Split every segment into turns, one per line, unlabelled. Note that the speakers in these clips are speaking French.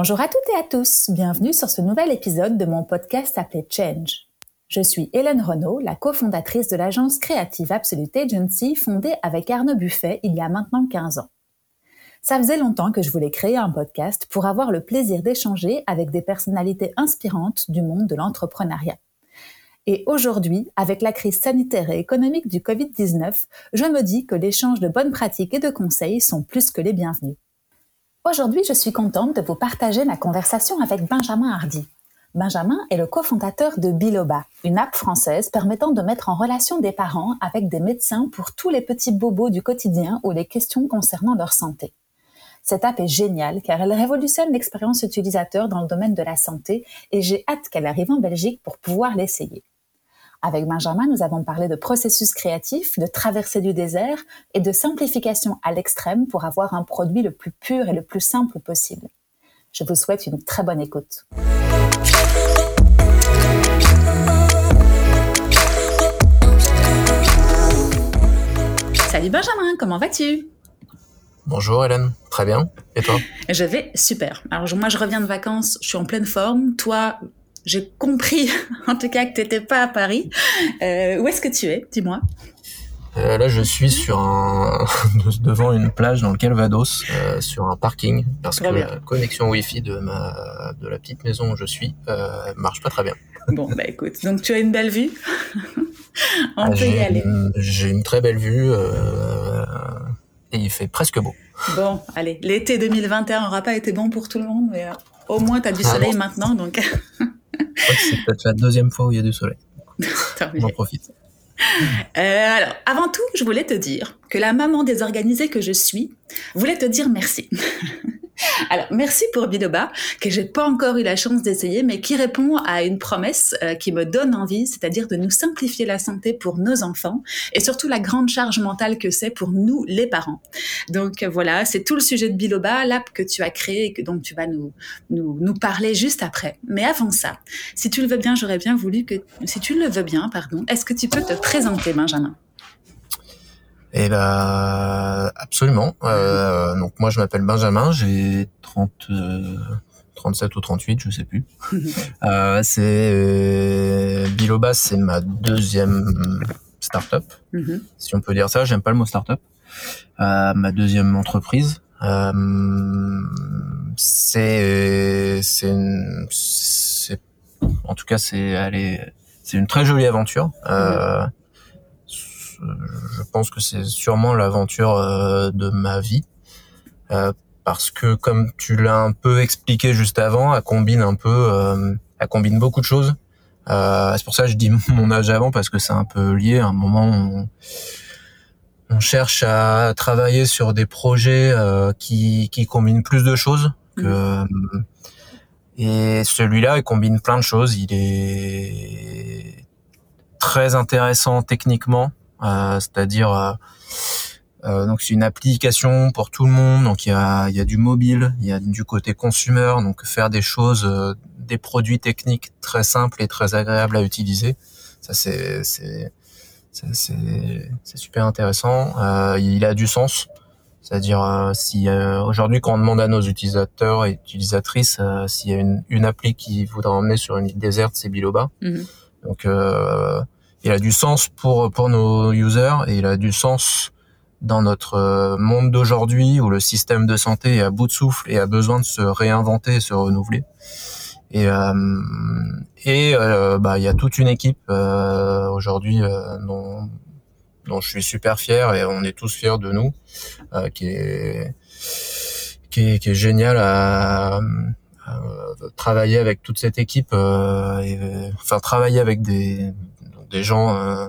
Bonjour à toutes et à tous, bienvenue sur ce nouvel épisode de mon podcast appelé Change. Je suis Hélène Renaud, la cofondatrice de l'agence créative Absolute Agency fondée avec Arnaud Buffet il y a maintenant 15 ans. Ça faisait longtemps que je voulais créer un podcast pour avoir le plaisir d'échanger avec des personnalités inspirantes du monde de l'entrepreneuriat. Et aujourd'hui, avec la crise sanitaire et économique du Covid-19, je me dis que l'échange de bonnes pratiques et de conseils sont plus que les bienvenus. Aujourd'hui, je suis contente de vous partager ma conversation avec Benjamin Hardy. Benjamin est le cofondateur de Biloba, une app française permettant de mettre en relation des parents avec des médecins pour tous les petits bobos du quotidien ou les questions concernant leur santé. Cette app est géniale car elle révolutionne l'expérience utilisateur dans le domaine de la santé et j'ai hâte qu'elle arrive en Belgique pour pouvoir l'essayer. Avec Benjamin, nous avons parlé de processus créatif, de traversée du désert et de simplification à l'extrême pour avoir un produit le plus pur et le plus simple possible. Je vous souhaite une très bonne écoute. Salut Benjamin, comment vas-tu?
Bonjour Hélène, très bien. Et toi?
Je vais super. Alors moi je reviens de vacances, je suis en pleine forme. Toi, j'ai compris en tout cas que tu n'étais pas à Paris. Euh, où est-ce que tu es Dis-moi?
Euh, là, je suis sur un devant une plage dans le Calvados, euh, sur un parking, parce que la connexion Wi-Fi de ma de la petite maison où je suis euh, marche pas très bien.
Bon, bah écoute, donc tu as une belle vue. On ah, peut y aller.
J'ai une très belle vue et il fait presque beau.
Bon, allez, l'été 2021 n'aura pas été bon pour tout le monde, mais au moins tu as du ah soleil maintenant, donc.
C'est peut-être la deuxième fois où il y a du soleil. J'en profite.
Euh, alors, avant tout, je voulais te dire que la maman désorganisée que je suis voulait te dire merci. Alors, merci pour Bidoba, que j'ai pas encore eu la chance d'essayer, mais qui répond à une promesse euh, qui me donne envie, c'est-à-dire de nous simplifier la santé pour nos enfants et surtout la grande charge mentale que c'est pour nous, les parents. Donc euh, voilà, c'est tout le sujet de Biloba, l'app que tu as créée et que donc tu vas nous, nous, nous parler juste après. Mais avant ça, si tu le veux bien, j'aurais bien voulu que, si tu le veux bien, pardon, est-ce que tu peux te présenter, Benjamin?
Eh ben absolument. Euh, donc moi je m'appelle Benjamin, j'ai 30 37 ou 38, je sais plus. euh, c'est euh, Biloba, c'est ma deuxième startup, mm si on peut dire ça. J'aime pas le mot startup. Euh, ma deuxième entreprise. Euh, c'est c'est en tout cas c'est elle c'est une très jolie aventure. Euh, je pense que c'est sûrement l'aventure euh, de ma vie. Euh, parce que comme tu l'as un peu expliqué juste avant, elle combine un peu, euh, elle combine beaucoup de choses. c'est pour ça que je dis mon âge avant parce que c'est un peu lié. À un moment, on, on cherche à travailler sur des projets qui, qui combinent plus de choses que mmh. et celui-là, il combine plein de choses. Il est très intéressant techniquement. Euh, c'est-à-dire euh, euh, donc c'est une application pour tout le monde. Donc il y a, y a du mobile, il y a du côté consumer, donc faire des choses, des produits techniques très simples et très agréables à utiliser. Ça c'est c'est c'est super intéressant. Euh, il a du sens. C'est-à-dire si aujourd'hui quand on demande à nos utilisateurs et utilisatrices s'il y a une, une appli qui voudrait emmener sur une île déserte, c'est Biloba. Mm-hmm. Donc il a du sens pour pour nos users et il a du sens dans notre euh, monde d'aujourd'hui où le système de santé est à bout de souffle et a besoin de se réinventer et se renouveler. Et euh, et euh, bah il y a toute une équipe euh, aujourd'hui euh, dont dont je suis super fier et on est tous fiers de nous qui est qui est qui est génial à, à travailler avec toute cette équipe et enfin travailler avec des des gens euh,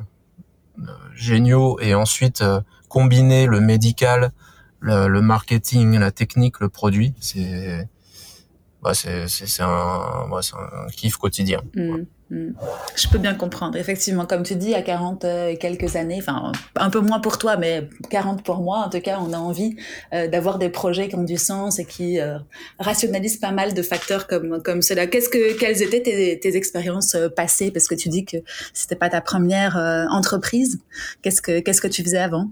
euh, géniaux et ensuite euh, combiner le médical, le, marketing, la technique, le produit, bah, c'est un, bah, un kiff quotidien. Mmh.
Hmm. Je peux bien comprendre. Effectivement, comme tu dis, à 40 euh, et quelques années, enfin un peu moins pour toi, mais 40 pour moi, en tout cas, on a envie euh, d'avoir des projets qui ont du sens et qui euh, rationalisent pas mal de facteurs comme comme cela. Qu'est-ce que quelles étaient tes, tes expériences passées? Parce que tu dis que c'était pas ta première entreprise. Qu'est-ce que qu'est-ce que tu faisais avant?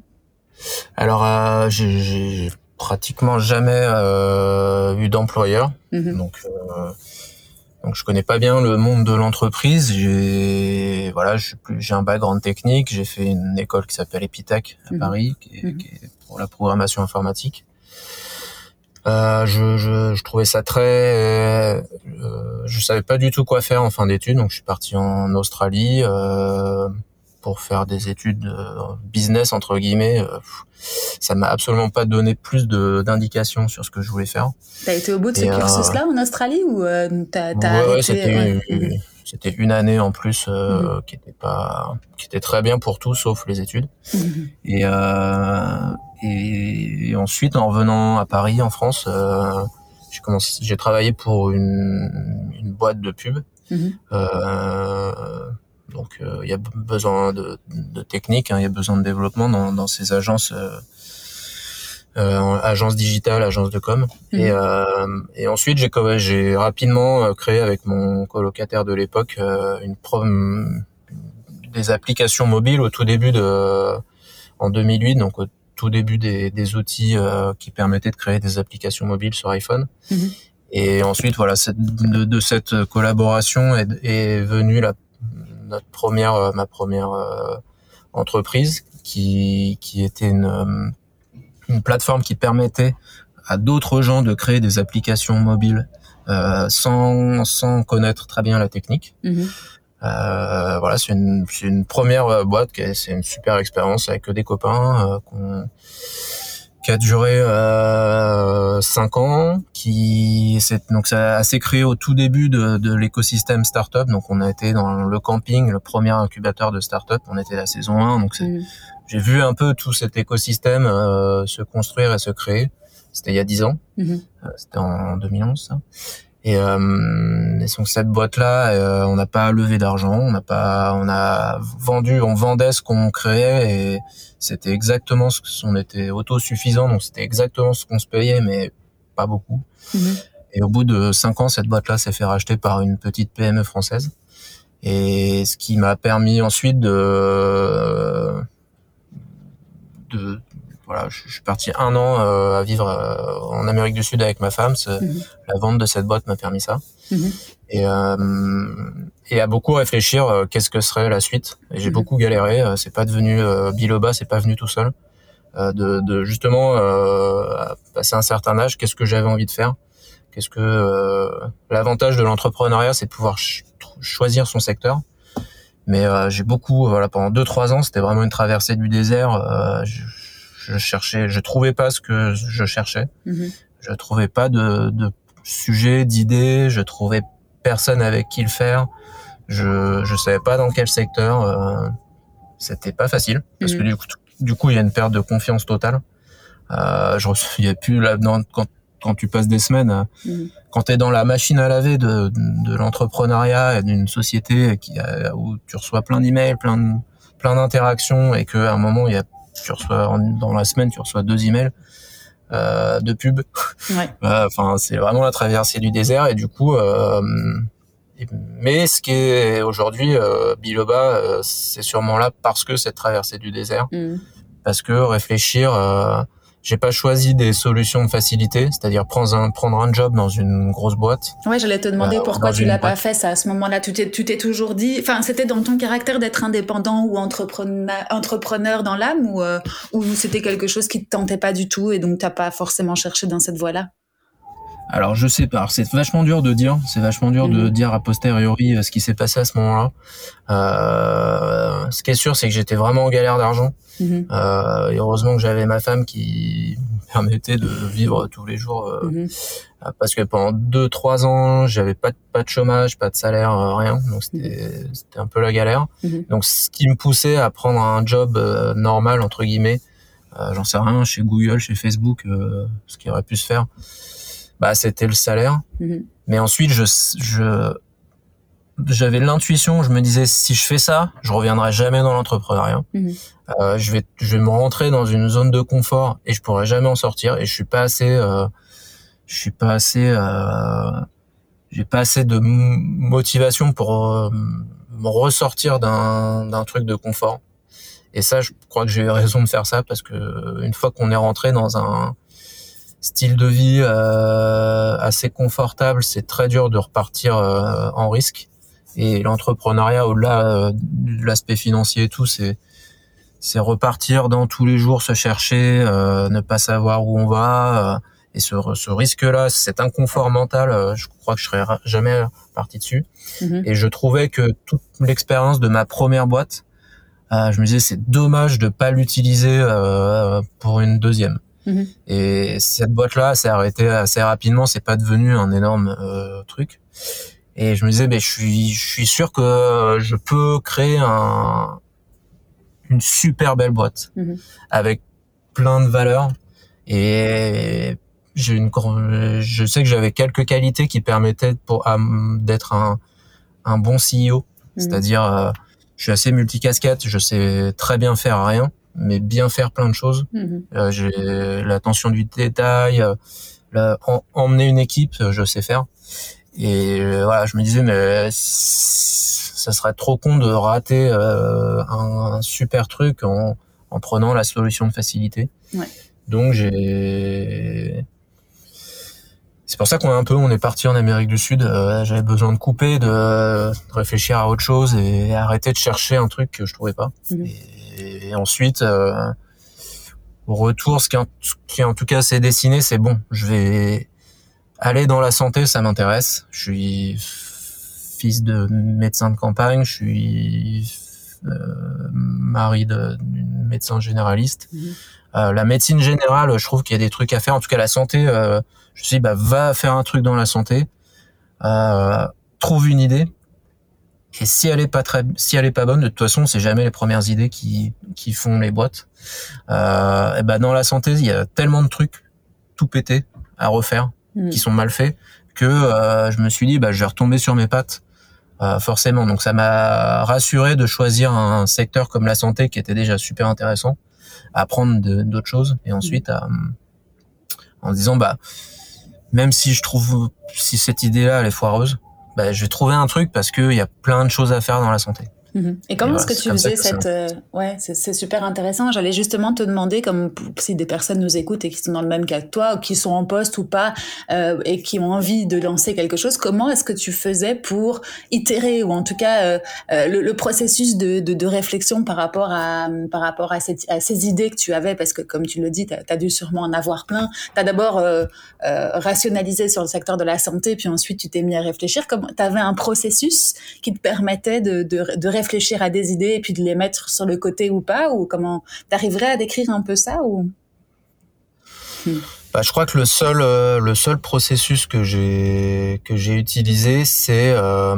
Alors, j'ai pratiquement jamais euh, eu d'employeur,
Mhm.
donc euh, donc je connais pas bien le monde de l'entreprise. J'ai voilà, je suis plus- j'ai un background technique. J'ai fait une école qui s'appelle Epitech à
Mhm.
Paris, qui est,
Mhm.
qui est pour la programmation informatique. Euh, je, je, je trouvais ça très, euh, je savais pas du tout quoi faire en fin d'études, donc je suis parti en Australie euh, pour faire des études euh, business entre guillemets. Euh, ça m'a absolument pas donné plus d'indications sur ce que je voulais faire.
T'as été au bout de ce
Et, euh,
cursus-là en Australie ou t'as
Ouais, ouais,
arrêté
c'était
ouais.
une, c'était une année en plus euh,
Mhm.
qui était pas, qui était très bien pour tout sauf les études.
Mhm.
Et, euh, et, et ensuite, en revenant à Paris, en France, euh, j'ai commencé, j'ai travaillé pour une, une boîte de pub.
Mhm.
Donc, euh, il y a besoin de, de technique, hein, il y a besoin de développement dans, dans ces agences, euh, euh, agences digitales, agences de com.
Mhm.
Et, euh, et ensuite, j'ai j'ai rapidement euh, créé avec mon colocataire de l'époque euh, une prom- des applications mobiles au tout début de en 2008, donc au tout début des, des outils euh, qui permettaient de créer des applications mobiles sur iPhone.
Mhm.
Et ensuite, voilà, cette- de, de cette collaboration est, est venue la, notre première, euh, ma première euh, entreprise, qui, qui était une, euh, une plateforme qui permettait à d'autres gens de créer des applications mobiles euh, sans, sans connaître très bien la technique.
Mhm.
Euh, voilà, c'est une, une première boîte, c'est une super expérience avec des copains euh, qu'on- qui a duré euh, cinq ans, qui c'est donc ça s'est créé au tout début de, de l'écosystème startup. Donc on a été dans le camping, le premier incubateur de startup. On était la saison 1, donc
Mhm.
j'ai vu un peu tout cet écosystème euh, se construire et se créer. C'était il y a dix ans.
Mhm.
Euh, C'était en 2011, ça. Et, euh, et donc cette boîte-là, euh, on n'a pas levé d'argent, on n'a pas, on a vendu, on vendait ce qu'on créait et c'était exactement ce qu'on était autosuffisant, donc c'était exactement ce qu'on se payait, mais pas beaucoup.
Mhm.
Et au bout de cinq ans, cette boîte-là s'est fait racheter par une petite PME française. Et ce qui m'a permis ensuite de, de, voilà, je je suis parti un an euh, à vivre euh, en Amérique du Sud avec ma femme.
Mhm.
La vente de cette boîte m'a permis ça.
Mhm.
Et, euh, et à beaucoup réfléchir, euh, qu'est-ce que serait la suite. Et j'ai
Mhm.
beaucoup galéré. euh, c'est pas devenu euh, Biloba, c'est pas venu tout seul. Euh, de, de justement euh, à passer un certain âge, qu'est-ce que j'avais envie de faire? Qu'est-ce que euh, l'avantage de l'entrepreneuriat, c'est de pouvoir ch- choisir son secteur. Mais euh, j'ai beaucoup, voilà, pendant deux trois ans, c'était vraiment une traversée du désert. euh, je, je cherchais, je trouvais pas ce que je cherchais.
Mhm.
Je trouvais pas de, de sujet, d'idées. Je trouvais personne avec qui le faire. Je je savais pas dans quel secteur. euh, C'était pas facile parce que
Mhm.
du coup, du coup, il y a une perte de confiance totale. Euh, je il y a plus là dans, quand quand tu passes des semaines, euh,
Mhm.
quand tu es dans la machine à laver de, de l'entrepreneuriat et d'une société qui où tu reçois plein d'emails, plein de, plein d'interactions et qu'à un moment il y a tu reçois en- dans la semaine tu reçois deux emails euh, de pub.
Ouais.
Enfin c'est vraiment la traversée du désert et du coup. Euh, mais ce qui est aujourd'hui euh, Biloba, euh, c'est sûrement là parce que cette traversée du désert
Mhm.
parce que réfléchir, euh, j'ai pas choisi des solutions de facilité, c'est-à-dire prendre un prendre un job dans une grosse boîte.
Ouais, j'allais te demander
Euh,
pourquoi tu l'as pas fait ça à ce moment-là. Tu t'es, tu t'es toujours dit, enfin, c'était dans ton caractère d'être indépendant ou entrepreneur, entrepreneur dans l'âme ou, euh, ou c'était quelque chose qui te tentait pas du tout et donc t'as pas forcément cherché dans cette voie-là?
Alors je sais pas, c'est vachement dur de dire, c'est vachement dur de
Mhm.
dire a posteriori euh, ce qui s'est passé à ce moment-là. Euh, ce qui est sûr, c'est que j'étais vraiment en galère d'argent.
Mhm.
Euh, et heureusement que j'avais ma femme qui me permettait de vivre tous les jours euh,
Mhm.
parce que pendant deux trois ans j'avais pas de, pas de chômage pas de salaire euh, rien donc c'était c'était un peu la galère donc ce qui me poussait à prendre un job euh, normal entre guillemets euh, j'en sais rien chez Google chez Facebook euh, ce qui aurait pu se faire bah c'était le salaire
Mhm.
mais ensuite je je j'avais l'intuition je me disais si je fais ça je reviendrai jamais dans l'entrepreneuriat
Mhm.
euh, je vais je vais me rentrer dans une zone de confort et je pourrai jamais en sortir et je suis pas assez euh, je suis pas assez euh, j'ai pas assez de motivation pour euh, me ressortir d'un d'un truc de confort et ça je crois que j'ai eu raison de faire ça parce que une fois qu'on est rentré dans un style de vie assez confortable, c'est très dur de repartir en risque. Et l'entrepreneuriat, au-delà de l'aspect financier et tout, c'est c'est repartir dans tous les jours, se chercher, ne pas savoir où on va. et ce, ce risque-là, cet inconfort mental, je crois que je serais jamais parti dessus. Mhm. Et je trouvais que toute l'expérience de ma première boîte, euh, je me disais c'est dommage de pas l'utiliser euh, pour une deuxième. Mhm. Et cette boîte-là s'est arrêtée assez rapidement, c'est pas devenu un énorme euh, truc. Et je me disais, mais je suis, je suis sûr que je peux créer un, une super belle boîte mhm. avec plein de valeurs. Et j'ai une, je sais que j'avais quelques qualités qui permettaient pour d'être un, un bon CEO. C'est-à-dire, je suis assez multicasquette, je sais très bien faire rien, mais bien faire plein de choses. Mhm. Euh, j'ai l'attention du détail, euh, emmener une équipe, je sais faire. Et euh, voilà, je me disais, mais ça serait trop con de rater un, un, super truc en, en, prenant la solution de facilité. Ouais. Donc j'ai c'est pour ça qu'on est un peu, on est parti en Amérique du Sud. Euh, J'avais besoin de couper, de, réfléchir à autre chose et arrêter de chercher un truc que je trouvais pas. Mhm. Et, ensuite, euh, au retour, ce qui en, qui en tout cas s'est dessiné, c'est bon. Je vais aller dans la santé, ça m'intéresse. Je suis fils de médecin de campagne, je suis euh, mari d'un médecin généraliste. Mhm. Euh, la médecine générale, je trouve qu'il y a des trucs à faire. En tout cas, la santé, euh, je me suis dit, bah, va faire un truc dans la santé, euh, trouve une idée. Et si elle est pas très, si elle est pas bonne, de toute façon, c'est jamais les premières idées qui qui font les boîtes. Euh, et ben dans la santé, il y a tellement de trucs tout pété à refaire mm. qui sont mal faits que euh, je me suis dit, bah, je vais retomber sur mes pattes. Euh, forcément, donc ça m'a rassuré de choisir un secteur comme la santé qui était déjà super intéressant, à apprendre d'autres choses et ensuite à, en disant bah même si je trouve si cette idée-là elle est foireuse, bah, je vais trouver un truc parce qu'il y a plein de choses à faire dans la santé.
Mhm. Et comment est-ce que tu faisais cette... Euh, ouais, c'est super intéressant. J'allais justement te demander, comme si des personnes nous écoutent et qui sont dans le même cas que toi, ou qui sont en poste ou pas, euh, et qui ont envie de lancer quelque chose, comment est-ce que tu faisais pour itérer, ou en tout cas euh, euh le, le, processus de, de, de, réflexion par rapport à, par rapport à, cette, à, ces idées que tu avais, parce que comme tu le dis, tu as, as, dû sûrement en avoir plein. Tu as d'abord rationalisé sur le secteur de la santé, puis ensuite tu t'es mis à réfléchir. Tu avais un processus qui te permettait de, de, de réfléchir à des idées et puis de les mettre sur le côté ou pas ou comment t'arriverais à décrire un peu ça ou?
Hmm. bah, je crois que le seul euh, le seul processus que j'ai que j'ai utilisé c'est euh,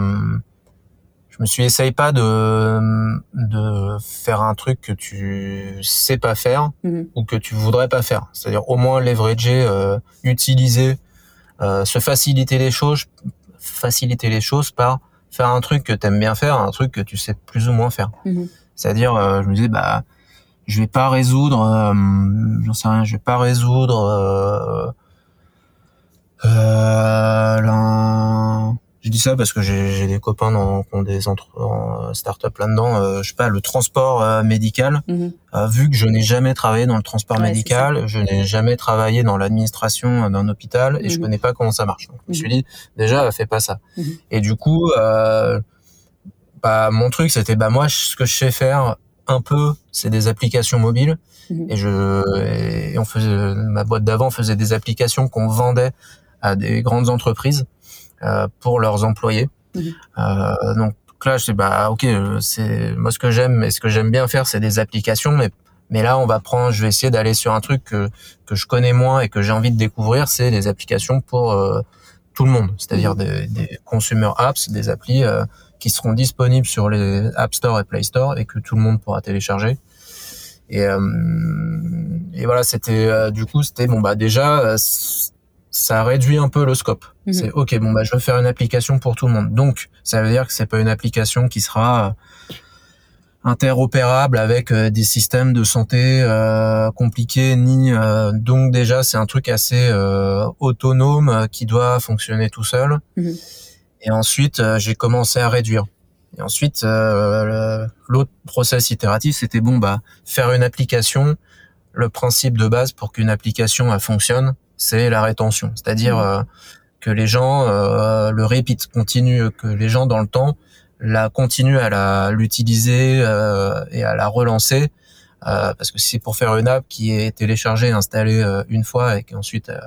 je me suis essayé pas de de faire un truc que tu sais pas faire hmm. ou que tu voudrais pas faire c'est-à-dire au moins leverager euh, utiliser euh, se faciliter les choses faciliter les choses par faire un truc que t'aimes bien faire, un truc que tu sais plus ou moins faire. Mhm. C'est-à-dire, euh, je me disais, bah, je vais pas résoudre, euh, j'en sais rien, je vais pas résoudre euh, euh, je dis ça parce que j'ai des copains dans, qui ont des entre, start-up là-dedans. Euh, je sais pas, le transport euh, médical. Mhm. Euh, vu que je n'ai jamais travaillé dans le transport médical, je n'ai jamais travaillé dans l'administration d'un hôpital et je mhm. connais pas comment ça marche. Donc, je me suis mhm. dit déjà, fais pas ça. Et du coup, bah mon truc c'était bah moi ce que je sais faire un peu, c'est des applications mobiles. Et je, et on faisait, ma boîte d'avant faisait des applications qu'on vendait à des grandes entreprises. Euh, pour leurs employés. Euh, donc là, je sais bah ok, c'est moi ce que j'aime et ce que j'aime bien faire, c'est des applications, mais mais là, on va prendre, je vais essayer d'aller sur un truc que que je connais moins et que j'ai envie de découvrir, c'est des applications pour euh, tout le monde, c'est-à-dire mhm. des, des consumer apps, des applis euh, qui seront disponibles sur les App Store et Play Store et que tout le monde pourra télécharger. Et, euh, et voilà, c'était du coup, c'était bon bah déjà ça réduit un peu le scope. Mhm. C'est ok, bon bah je veux faire une application pour tout le monde. Donc ça veut dire que c'est pas une application qui sera euh, interopérable avec euh, des systèmes de santé euh, compliqués ni donc déjà c'est un truc assez autonome qui doit fonctionner tout seul. Mhm. Et ensuite j'ai commencé à réduire. Et ensuite l'autre process itératif c'était bon bah faire une application. Le principe de base pour qu'une application fonctionne, c'est la rétention, c'est-à-dire
Mhm.
que les gens le répètent, continuent, que les gens dans le temps la continuent à la l'utiliser et à la relancer euh, parce que si c'est pour faire une app qui est téléchargée, installée euh, une fois et qu'ensuite euh,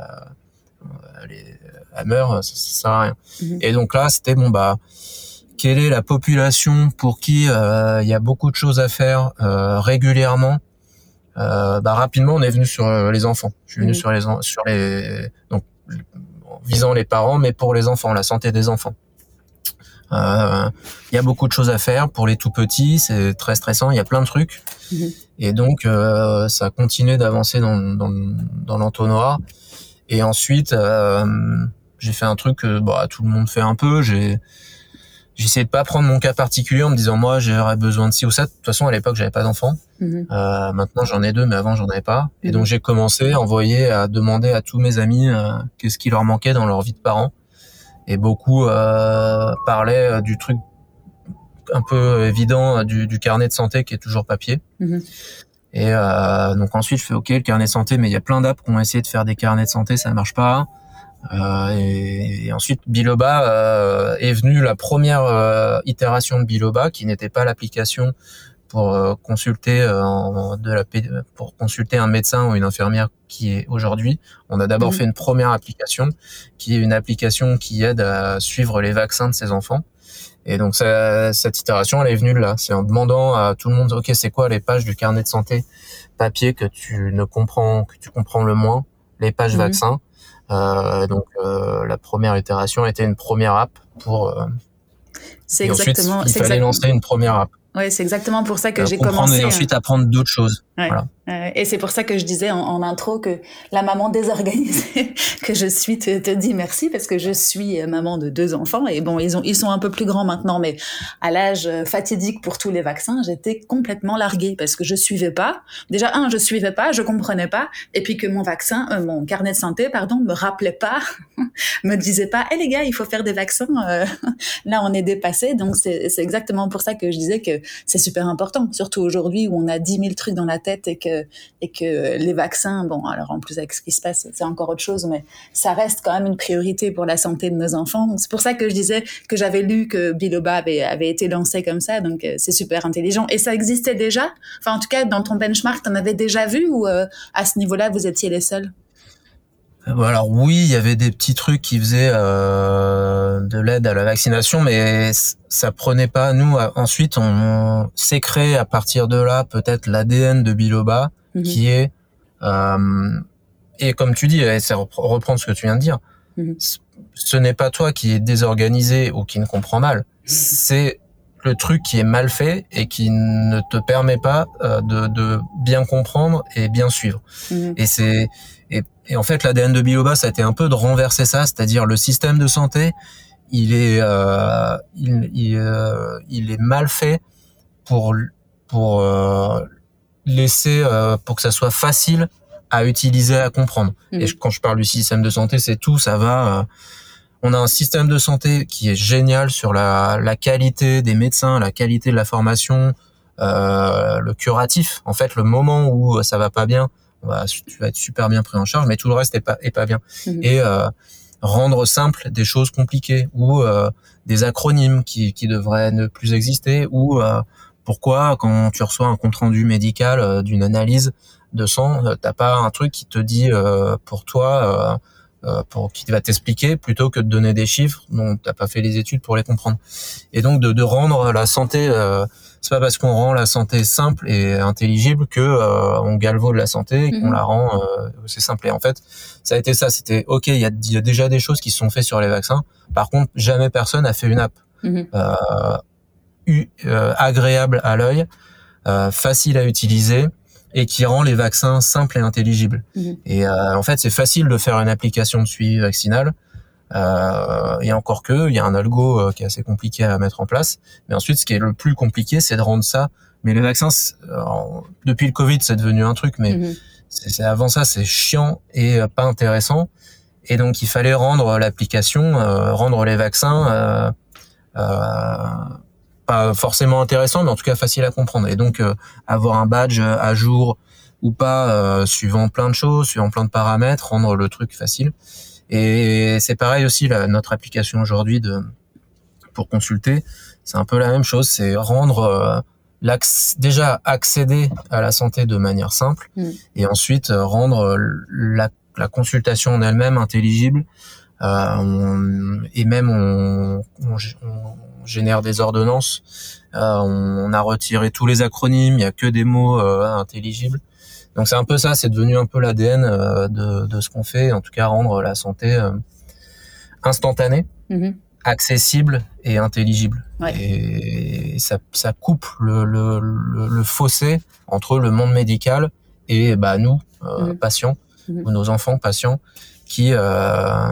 elle, est, elle, meurt, ça, ça sert à rien.
Mhm.
Et donc là, c'était bon bah quelle est la population pour qui euh, il y a beaucoup de choses à faire euh, régulièrement euh, bah rapidement on est venu sur les enfants. Je suis venu sur les sur les donc visant les parents mais pour les enfants, la santé des enfants. Euh, Il y a beaucoup de choses à faire pour les tout petits, c'est très stressant, il y a plein de trucs.
Mhm.
Et donc, euh, ça a continué d'avancer dans, dans, dans l'entonnoir. Et ensuite, euh, j'ai fait un truc que bah, tout le monde fait un peu. J'ai essayé de pas prendre mon cas particulier en me disant moi j'aurais besoin de ci ou ça. De toute façon, à l'époque, j'avais pas d'enfant.
Mhm.
Euh, maintenant, j'en ai deux, mais avant, j'en avais pas. Et
Mhm.
donc, j'ai commencé à envoyer, à demander à tous mes amis euh, qu'est-ce qui leur manquait dans leur vie de parents. Et beaucoup euh, parlaient euh, du truc un peu évident euh, du, du, carnet de santé qui est toujours papier.
Mhm.
Et euh, donc ensuite je fais ok le carnet de santé, mais il y a plein d'apps qui ont essayé de faire des carnets de santé, ça marche pas. Euh, et, et, ensuite Biloba euh, est venu la première euh, itération de Biloba qui n'était pas l'application pour euh, consulter euh, de la pour consulter un médecin ou une infirmière qui est aujourd'hui. On a d'abord
Mhm.
fait une première application qui est une application qui aide à suivre les vaccins de ses enfants. Et donc ça, cette itération, elle est venue là. C'est en demandant à tout le monde, ok, c'est quoi les pages du carnet de santé papier que tu ne comprends, que tu comprends le moins, les pages
Mhm.
vaccins? Euh, donc euh, la première itération était une première app pour. Euh,
c'est
et ensuite,
exactement.
il
c'est
fallait
exact-
lancer une première app.
Ouais, c'est exactement pour ça que
Euh,
j'ai commencé.
et
hein.
ensuite apprendre d'autres choses.
Ouais.
Voilà.
Euh, et c'est pour ça que je disais en, intro que la maman désorganisée que je suis te, te dit merci parce que je suis euh, maman de deux enfants et bon ils ont ils sont un peu plus grands maintenant mais à l'âge euh, fatidique pour tous les vaccins j'étais complètement larguée parce que je suivais pas. Déjà un je suivais pas je comprenais pas et puis que mon vaccin euh, mon carnet de santé pardon me rappelait pas me disait pas hé les gars il faut faire des vaccins euh, là on est dépassé. Donc c'est c'est exactement pour ça que je disais que c'est super important surtout aujourd'hui où on a 10 000 trucs dans la tête et que et que les vaccins, bon, alors en plus avec ce qui se passe, c'est encore autre chose, mais ça reste quand même une priorité pour la santé de nos enfants. C'est pour ça que je disais que j'avais lu que Biloba avait, avait été lancé comme ça, donc euh, c'est super intelligent. Et ça existait déjà? Enfin, en tout cas, dans ton benchmark, t'en avais déjà vu ou euh, à ce niveau-là, vous étiez les seuls?
Euh, Alors oui, il y avait des petits trucs qui faisaient euh, de l'aide à la vaccination, mais ça prenait pas. Nous, euh, ensuite, on, on s'est créé à partir de là peut-être l'ADN de Biloba,
Mhm.
qui est euh, et comme tu dis, et c'est repre- reprendre ce que tu viens de dire.
Mhm.
Ce n'est pas toi qui est désorganisé ou qui ne comprend mal, c'est le truc qui est mal fait et qui ne te permet pas euh, de, de bien comprendre et bien suivre.
Mhm.
Et c'est et, et en fait l'ADN de Biloba ça a été un peu de renverser ça, c'est-à-dire le système de santé, il est euh, il il, euh, il est mal fait pour pour euh, laisser pour que ça soit facile à utiliser à comprendre.
Mhm.
Et quand je parle du système de santé, c'est tout, ça va on a un système de santé qui est génial sur la, la qualité des médecins, la qualité de la formation, le curatif. En fait, le moment où ça va pas bien, va- tu vas être super bien pris en charge, mais tout le reste est pas, est pas bien.
Mhm.
Et euh, rendre simple des choses compliquées ou euh, des acronymes qui, qui devraient ne plus exister ou euh, pourquoi quand tu reçois un compte rendu médical d'une analyse de sang, t'as pas un truc qui te dit euh, pour toi, pour qui va t'expliquer plutôt que de donner des chiffres dont t'as pas fait les études pour les comprendre. Et donc de, de rendre la santé, euh, c'est pas parce qu'on rend la santé simple et intelligible que euh, on galvaude la santé et qu'on
Mhm.
la rend euh, c'est simple. Et en fait, ça a été ça. C'était ok, il y a, il y a déjà des choses qui se sont faites sur les vaccins. Par contre, jamais personne a fait une app
Mhm.
euh, euh, agréable à l'œil, euh, facile à utiliser et qui rend les vaccins simples et intelligibles.
Mhm.
Et euh, en fait, c'est facile de faire une application de suivi vaccinal. Euh, et encore que, il y a un algo euh, qui est assez compliqué à mettre en place. Mais ensuite, ce qui est le plus compliqué, c'est de rendre ça. Mais les vaccins, alors, depuis le Covid, c'est devenu un truc, mais
Mhm.
c'est c'est- avant ça, c'est chiant et euh, pas intéressant. Et donc, il fallait rendre l'application, euh, rendre les vaccins euh, euh, pas forcément intéressant, mais en tout cas facile à comprendre. Et donc, euh, avoir un badge à jour, ou pas, suivant plein de choses, suivant plein de paramètres, rendre le truc facile. Et c'est pareil aussi là, notre application aujourd'hui de pour consulter, c'est un peu la même chose, c'est rendre déjà accéder à la santé de manière simple mm. et ensuite euh, rendre la, la consultation en elle-même intelligible euh, et même on, on, génère des ordonnances euh, on, a retiré tous les acronymes il y a que des mots euh, intelligibles donc c'est un peu ça c'est devenu un peu l'ADN euh, de, de ce qu'on fait en tout cas rendre la santé instantanée mm-hmm accessible et intelligible. Et ça, ça coupe le, le, le, fossé entre le monde médical et bah, nous, euh, mhm. patients, mhm. ou nos enfants patients, qui, euh,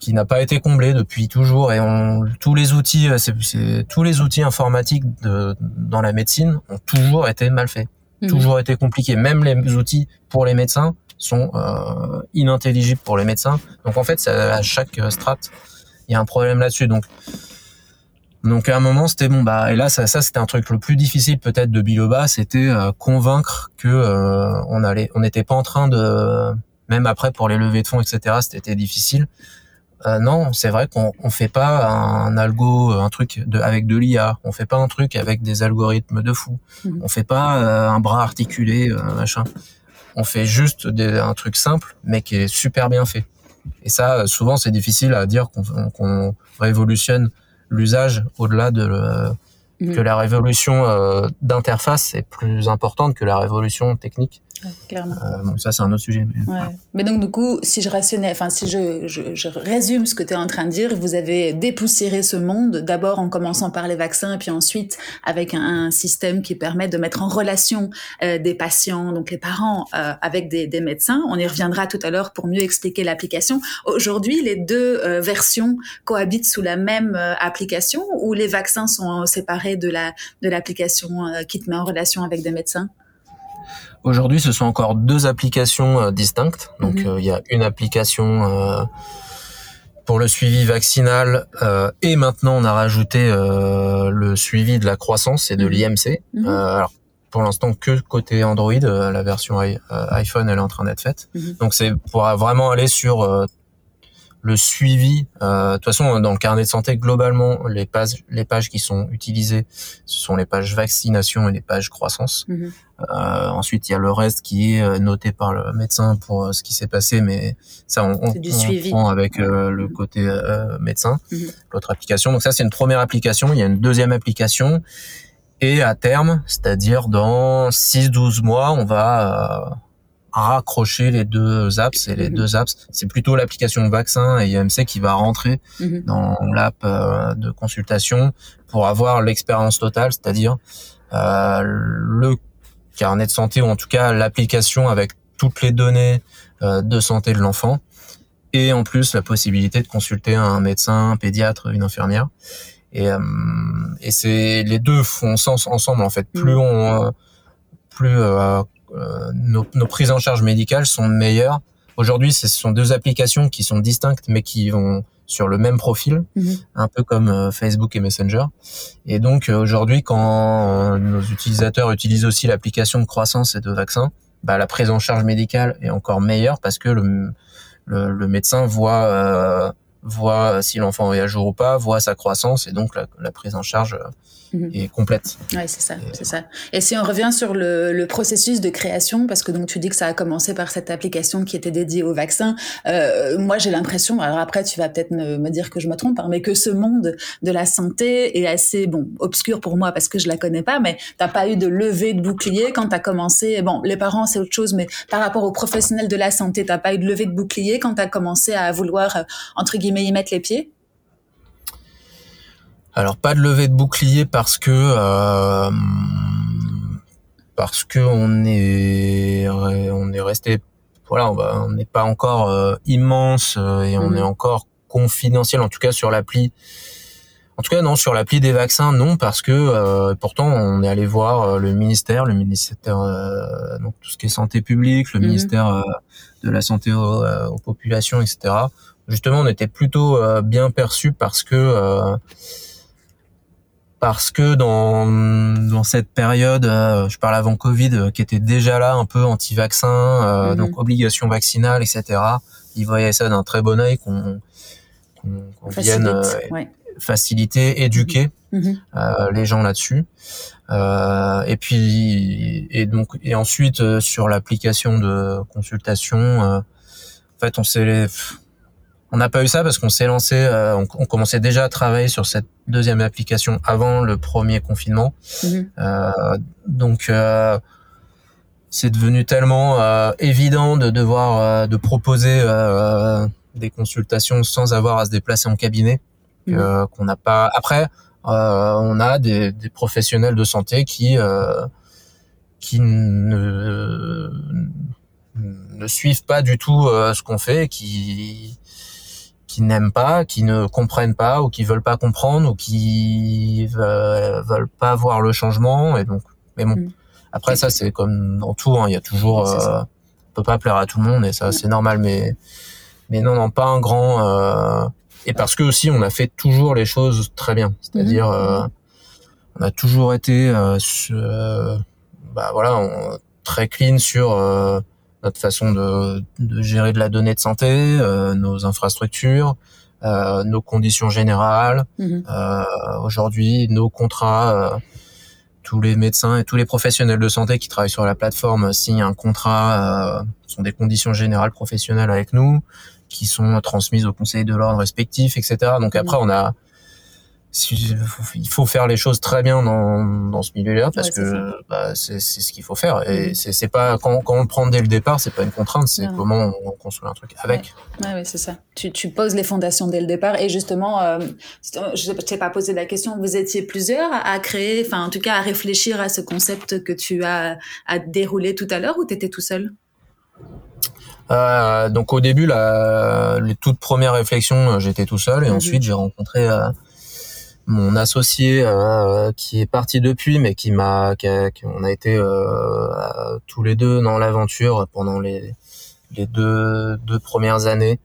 qui n'a pas été comblé depuis toujours. Et on, tous les outils, euh, c'est, tous les outils informatiques de, dans la médecine ont toujours été mal faits, mhm. toujours été compliqués. Même les outils pour les médecins sont euh, inintelligibles pour les médecins. Donc en fait, à chaque strate, il y a un problème là-dessus. Donc, donc à un moment, c'était bon. Bah, et là, ça, ça c'était un truc le plus difficile peut-être de Biloba, c'était euh, convaincre que euh, on allait, on n'était pas en train de, même après pour les levées de fonds, etc. C'était difficile. Euh, non, c'est vrai qu'on on fait pas un algo, un truc de, avec de l'IA. On fait pas un truc avec des algorithmes de fou. Mmh. On fait pas un bras articulé, machin. On fait juste des, un truc simple, mais qui est super bien fait. Et ça, souvent, c'est difficile à dire qu'on révolutionne l'usage au-delà de mmh. que la révolution euh, d'interface est plus importante que la révolution technique. Clairement. Euh, ça, c'est un autre sujet.
Mais, ouais. mais, donc, du coup, si je rationnais, enfin, si je, je, je, résume ce que tu es en train de dire, vous avez dépoussiéré ce monde, d'abord en commençant par les vaccins, et puis ensuite avec un, un système qui permet de mettre en relation euh, des patients, donc les parents, euh, avec des, des, médecins. On y reviendra tout à l'heure pour mieux expliquer l'application. Aujourd'hui, les deux euh, versions cohabitent sous la même euh, application ou les vaccins sont séparés de la de l'application qui te met en relation avec des médecins?
Aujourd'hui, ce sont encore deux applications euh, distinctes. Donc, mhm. euh, il y a une application euh, pour le suivi vaccinal et maintenant on a rajouté le suivi de la croissance et de mhm. l'IMC. Mhm. alors, pour l'instant que côté Android, la version iPhone elle est en train d'être faite. Donc c'est pour vraiment aller sur le suivi. Euh, de toute façon, dans le carnet de santé, globalement, les pages, les pages qui sont utilisées, ce sont les pages vaccination et les pages croissance. Mhm. Euh, ensuite, il y a le reste qui est euh, noté par le médecin pour euh, ce qui s'est passé, mais ça, on, on, on prend avec euh, le côté médecin, mhm. l'autre application. Donc ça, c'est une première application. Il y a une deuxième application. Et à terme, c'est-à-dire dans 6-12 mois, on va raccrocher les deux apps et les mhm. deux apps c'est plutôt l'application vaccin et IMC qui va rentrer mhm. dans l'app euh, de consultation pour avoir l'expérience totale c'est-à-dire euh, le carnet de santé ou en tout cas l'application avec toutes les données euh, de santé de l'enfant et en plus la possibilité de consulter un médecin un pédiatre une infirmière et, euh, et c'est les deux font sens ensemble en fait plus mhm. on plus euh, nos, nos, prises en charge médicales sont meilleures. Aujourd'hui, ce sont deux applications qui sont distinctes, mais qui vont sur le même profil, mhm. un peu comme euh, Facebook et Messenger. Et donc euh, aujourd'hui, quand nos utilisateurs utilisent aussi l'application de croissance et de vaccin, bah, la prise en charge médicale est encore meilleure parce que le, le, le médecin voit voit si l'enfant est à jour ou pas, voit sa croissance et donc la, la prise en charge. Et complète.
Oui, c'est ça, c'est ça. Et si on revient sur le, le, processus de création, parce que donc tu dis que ça a commencé par cette application qui était dédiée au vaccin, euh, moi j'ai l'impression, alors après tu vas peut-être me, me, dire que je me trompe, hein, mais que ce monde de la santé est assez bon obscur pour moi parce que je la connais pas, mais t'as pas eu de levée de bouclier quand tu as commencé. Bon, les parents c'est autre chose, mais par rapport aux professionnels de la santé, t'as pas eu de levée de bouclier quand tu as commencé à vouloir euh, entre guillemets y mettre les pieds?
Alors pas de levée de bouclier parce que euh, parce que on est on est resté voilà on n'est pas encore euh, immense euh, et on mhm. est encore confidentiel en tout cas sur l'appli. En tout cas non sur l'appli des vaccins non parce que pourtant on est allé voir le ministère le ministère donc tout ce qui est santé publique le mhm. ministère de la santé aux, populations etc. Justement on était plutôt bien perçu parce que parce que dans dans cette période, euh, je parle avant Covid, euh, qui était déjà là un peu anti-vaccin, euh,
Mhm.
donc obligation vaccinale, etc. Ils voyaient ça d'un très bon œil qu'on qu'on vienne euh,
ouais.
faciliter, éduquer
Mhm.
euh, les gens là-dessus. Euh, et puis et donc et ensuite euh, sur l'application de consultation, euh, en fait on s'est on n'a pas eu ça parce qu'on s'est lancé, euh, on, on commençait déjà à travailler sur cette deuxième application avant le premier confinement.
Mhm.
Euh, donc euh, c'est devenu tellement euh, évident de devoir euh, de proposer euh, des consultations sans avoir à se déplacer en cabinet que- qu'on n'a pas. Après, euh, on a des, des professionnels de santé qui euh, qui ne ne suivent pas du tout euh, ce qu'on fait, qui qui n'aiment pas, qui ne comprennent pas ou qui veulent pas comprendre ou qui ve- veulent pas voir le changement et donc mais bon
Mm.
après ça c'est comme dans tout hein, il y a toujours euh, on peut pas plaire à tout le monde et ça c'est normal mais mais non non pas un grand euh, et parce que aussi on a fait toujours les choses très bien c'est-à-dire
Mhm.
euh, on a toujours été euh, sur- euh, bah voilà on- très clean sur euh, notre façon de, de gérer de la donnée de santé, euh, nos infrastructures, euh, nos conditions générales.
Mhm.
Euh, Aujourd'hui, nos contrats, euh, tous les médecins et tous les professionnels de santé qui travaillent sur la plateforme signent un contrat, euh, sont des conditions générales professionnelles avec nous, qui sont transmises au conseil de l'ordre respectif, etc. Donc après, on a il faut faire les choses très bien dans, dans ce milieu-là parce
Ouais,
que bah, c'est ce qu'il faut faire et
Mhm.
c'est pas quand, quand on le prend dès le départ c'est pas une contrainte c'est comment on construit un truc avec
Ouais, ouais, c'est ça. Tu, tu poses les fondations dès le départ. Et justement, euh, je ne t'ai pas posé la question, vous étiez plusieurs à, créer, enfin en tout cas à réfléchir à ce concept que tu as à dérouler tout à l'heure ou tu étais tout seul?
Euh, donc au début, la, les toutes premières réflexions, j'étais tout seul et
Mhm.
ensuite j'ai rencontré euh, mon associé euh, qui est parti depuis, mais qui m'a, on a été euh, euh, tous les deux dans l'aventure pendant les les deux deux premières années,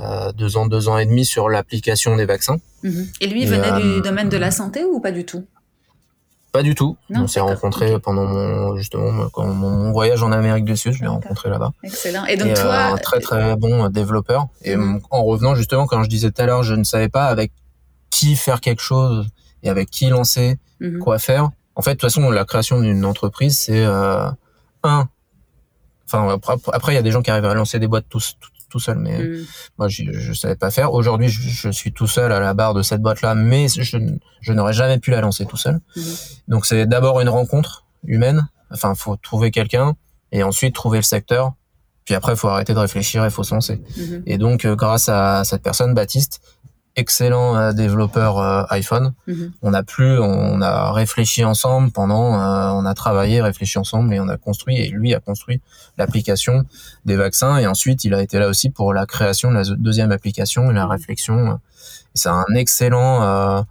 euh, deux ans, deux ans et demi sur l'application des vaccins.
Mhm. Et lui, il venait
euh,
du domaine de la santé ou pas du tout?
Pas du tout.
Non,
on s'est rencontrés
ok.
pendant mon justement quand mon, voyage en Amérique du Sud, je l'ai rencontré là-bas.
Excellent. Et donc
et euh,
toi,
un très très bon euh, développeur. Et
Mhm.
euh, en revenant justement, quand je disais tout à l'heure, je ne savais pas avec qui faire quelque chose et avec qui lancer,
Mhm.
quoi faire. En fait, de toute façon, la création d'une entreprise, c'est euh, un. Enfin, après, il y a des gens qui arrivent à lancer des boîtes tout, tout, tout seuls, mais
Mhm.
moi, je, je savais pas faire. Aujourd'hui, je, je suis tout seul à la barre de cette boîte-là, mais je, je n'aurais jamais pu la lancer tout seul.
Mhm.
Donc, c'est d'abord une rencontre humaine. Enfin, faut trouver quelqu'un et ensuite trouver le secteur. Puis après, faut arrêter de réfléchir et faut se lancer. Et donc, euh, grâce à cette personne, Baptiste, excellent euh, développeur euh, iPhone,
Mhm.
on a plus, on a réfléchi ensemble pendant, euh, on a travaillé, réfléchi ensemble et on a construit et lui a construit l'application des vaccins et ensuite il a été là aussi pour la création de la deuxième application et la
Mhm.
réflexion. C'est un excellent euh,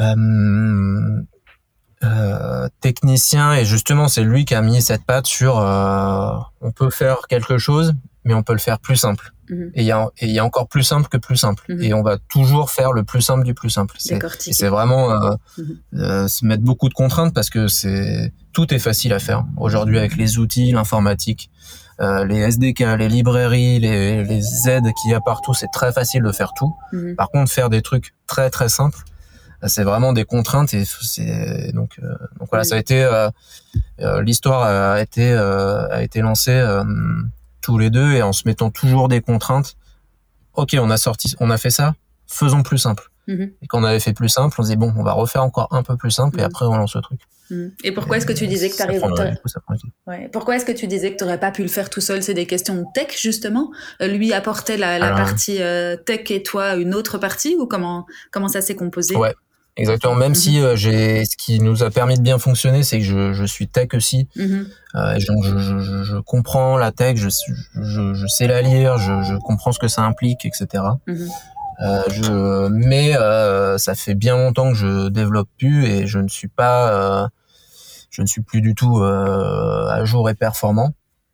euh, euh, technicien et justement c'est lui qui a mis cette patte sur euh, on peut faire quelque chose mais on peut le faire plus simple
Mhm.
et il y a y encore plus simple que plus simple
Mhm.
et on va toujours faire le plus simple du plus simple c'est vraiment euh, euh, se mettre beaucoup de contraintes parce que c'est tout est facile à faire aujourd'hui avec les outils l'informatique euh, les SDK les librairies les, les aides qu'il y a partout c'est très facile de faire tout
Mhm.
par contre, faire des trucs très très simples, euh, c'est vraiment des contraintes et c'est donc euh, donc voilà,
Oui.
ça a été euh, euh, l'histoire a été euh, a été lancée euh, tous les deux et en se mettant toujours des contraintes. Ok, on a sorti, on a fait ça, faisons plus simple.
Mhm.
Et quand on avait fait plus simple, on se dit bon, on va refaire encore un peu plus simple et
Mhm.
après on lance le truc.
Mhm. Et pourquoi est-ce que tu disais que tu
Ça
arrives
prend- du coup, ça prend du temps.
Ouais. Pourquoi est-ce que tu disais que tu n'aurais pas pu le faire tout seul? C'est des questions tech, justement Euh, Lui apportait la, la
Alors-
partie euh, tech et toi une autre partie Ou comment, comment ça s'est composé?
Ouais. Exactement. Même
Mhm.
si euh, j'ai, ce qui nous a permis de bien fonctionner, c'est que je, je suis tech aussi. Euh, et donc je, je, je, je comprends la tech, je, je, je sais la lire, je, je comprends ce que ça implique, etc.
Mhm.
Euh, je, mais euh, ça fait bien longtemps que je développe plus et je ne suis pas, euh, je ne suis plus du tout euh, à jour et performant.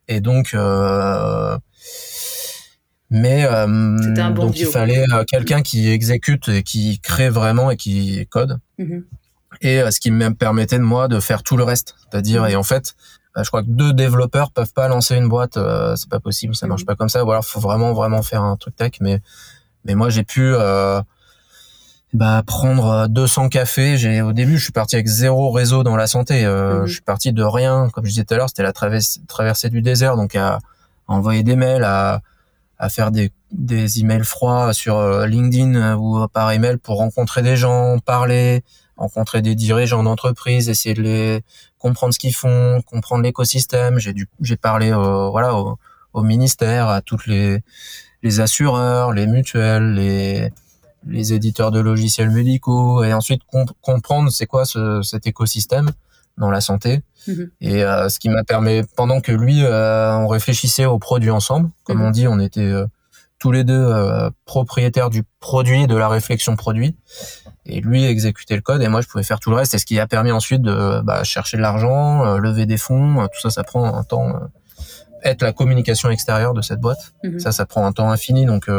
Et donc, euh, mais donc il fallait quelqu'un qui exécute et qui crée vraiment et qui code. Mm-hmm. Et ce qui me permettait de moi de faire tout le reste, c'est-à-dire mm-hmm. et en fait je crois que deux développeurs peuvent pas lancer une boîte, c'est pas possible, ça marche pas comme ça. Ou alors faut vraiment vraiment faire un truc tech, mais mais moi j'ai pu euh, bah, prendre 200 cafés. J'ai au début, je suis parti avec zéro réseau dans la santé. Euh. Je suis parti de rien, comme je disais tout à l'heure, c'était la traversée, du désert, donc à, envoyer des mails, à, à faire des, des emails froids sur euh, LinkedIn ou par email pour rencontrer des gens, parler, rencontrer des dirigeants d'entreprise, essayer de les comprendre ce qu'ils font, comprendre l'écosystème. J'ai dû, j'ai parlé, voilà, au, au ministère, à toutes les les assureurs, les mutuelles, les les éditeurs de logiciels médicaux et ensuite comprendre c'est quoi ce, cet écosystème dans la santé mhm. et euh, ce qui m'a permis pendant que lui euh, on réfléchissait au produit ensemble comme mhm. on dit on était euh, tous les deux propriétaires du produit de la réflexion produit et lui exécutait le code et moi je pouvais faire tout le reste et ce qui a permis ensuite de bah, chercher de l'argent lever des fonds tout ça ça prend un temps être la communication extérieure de cette boîte. Mhm. Ça, ça prend un temps infini. Donc,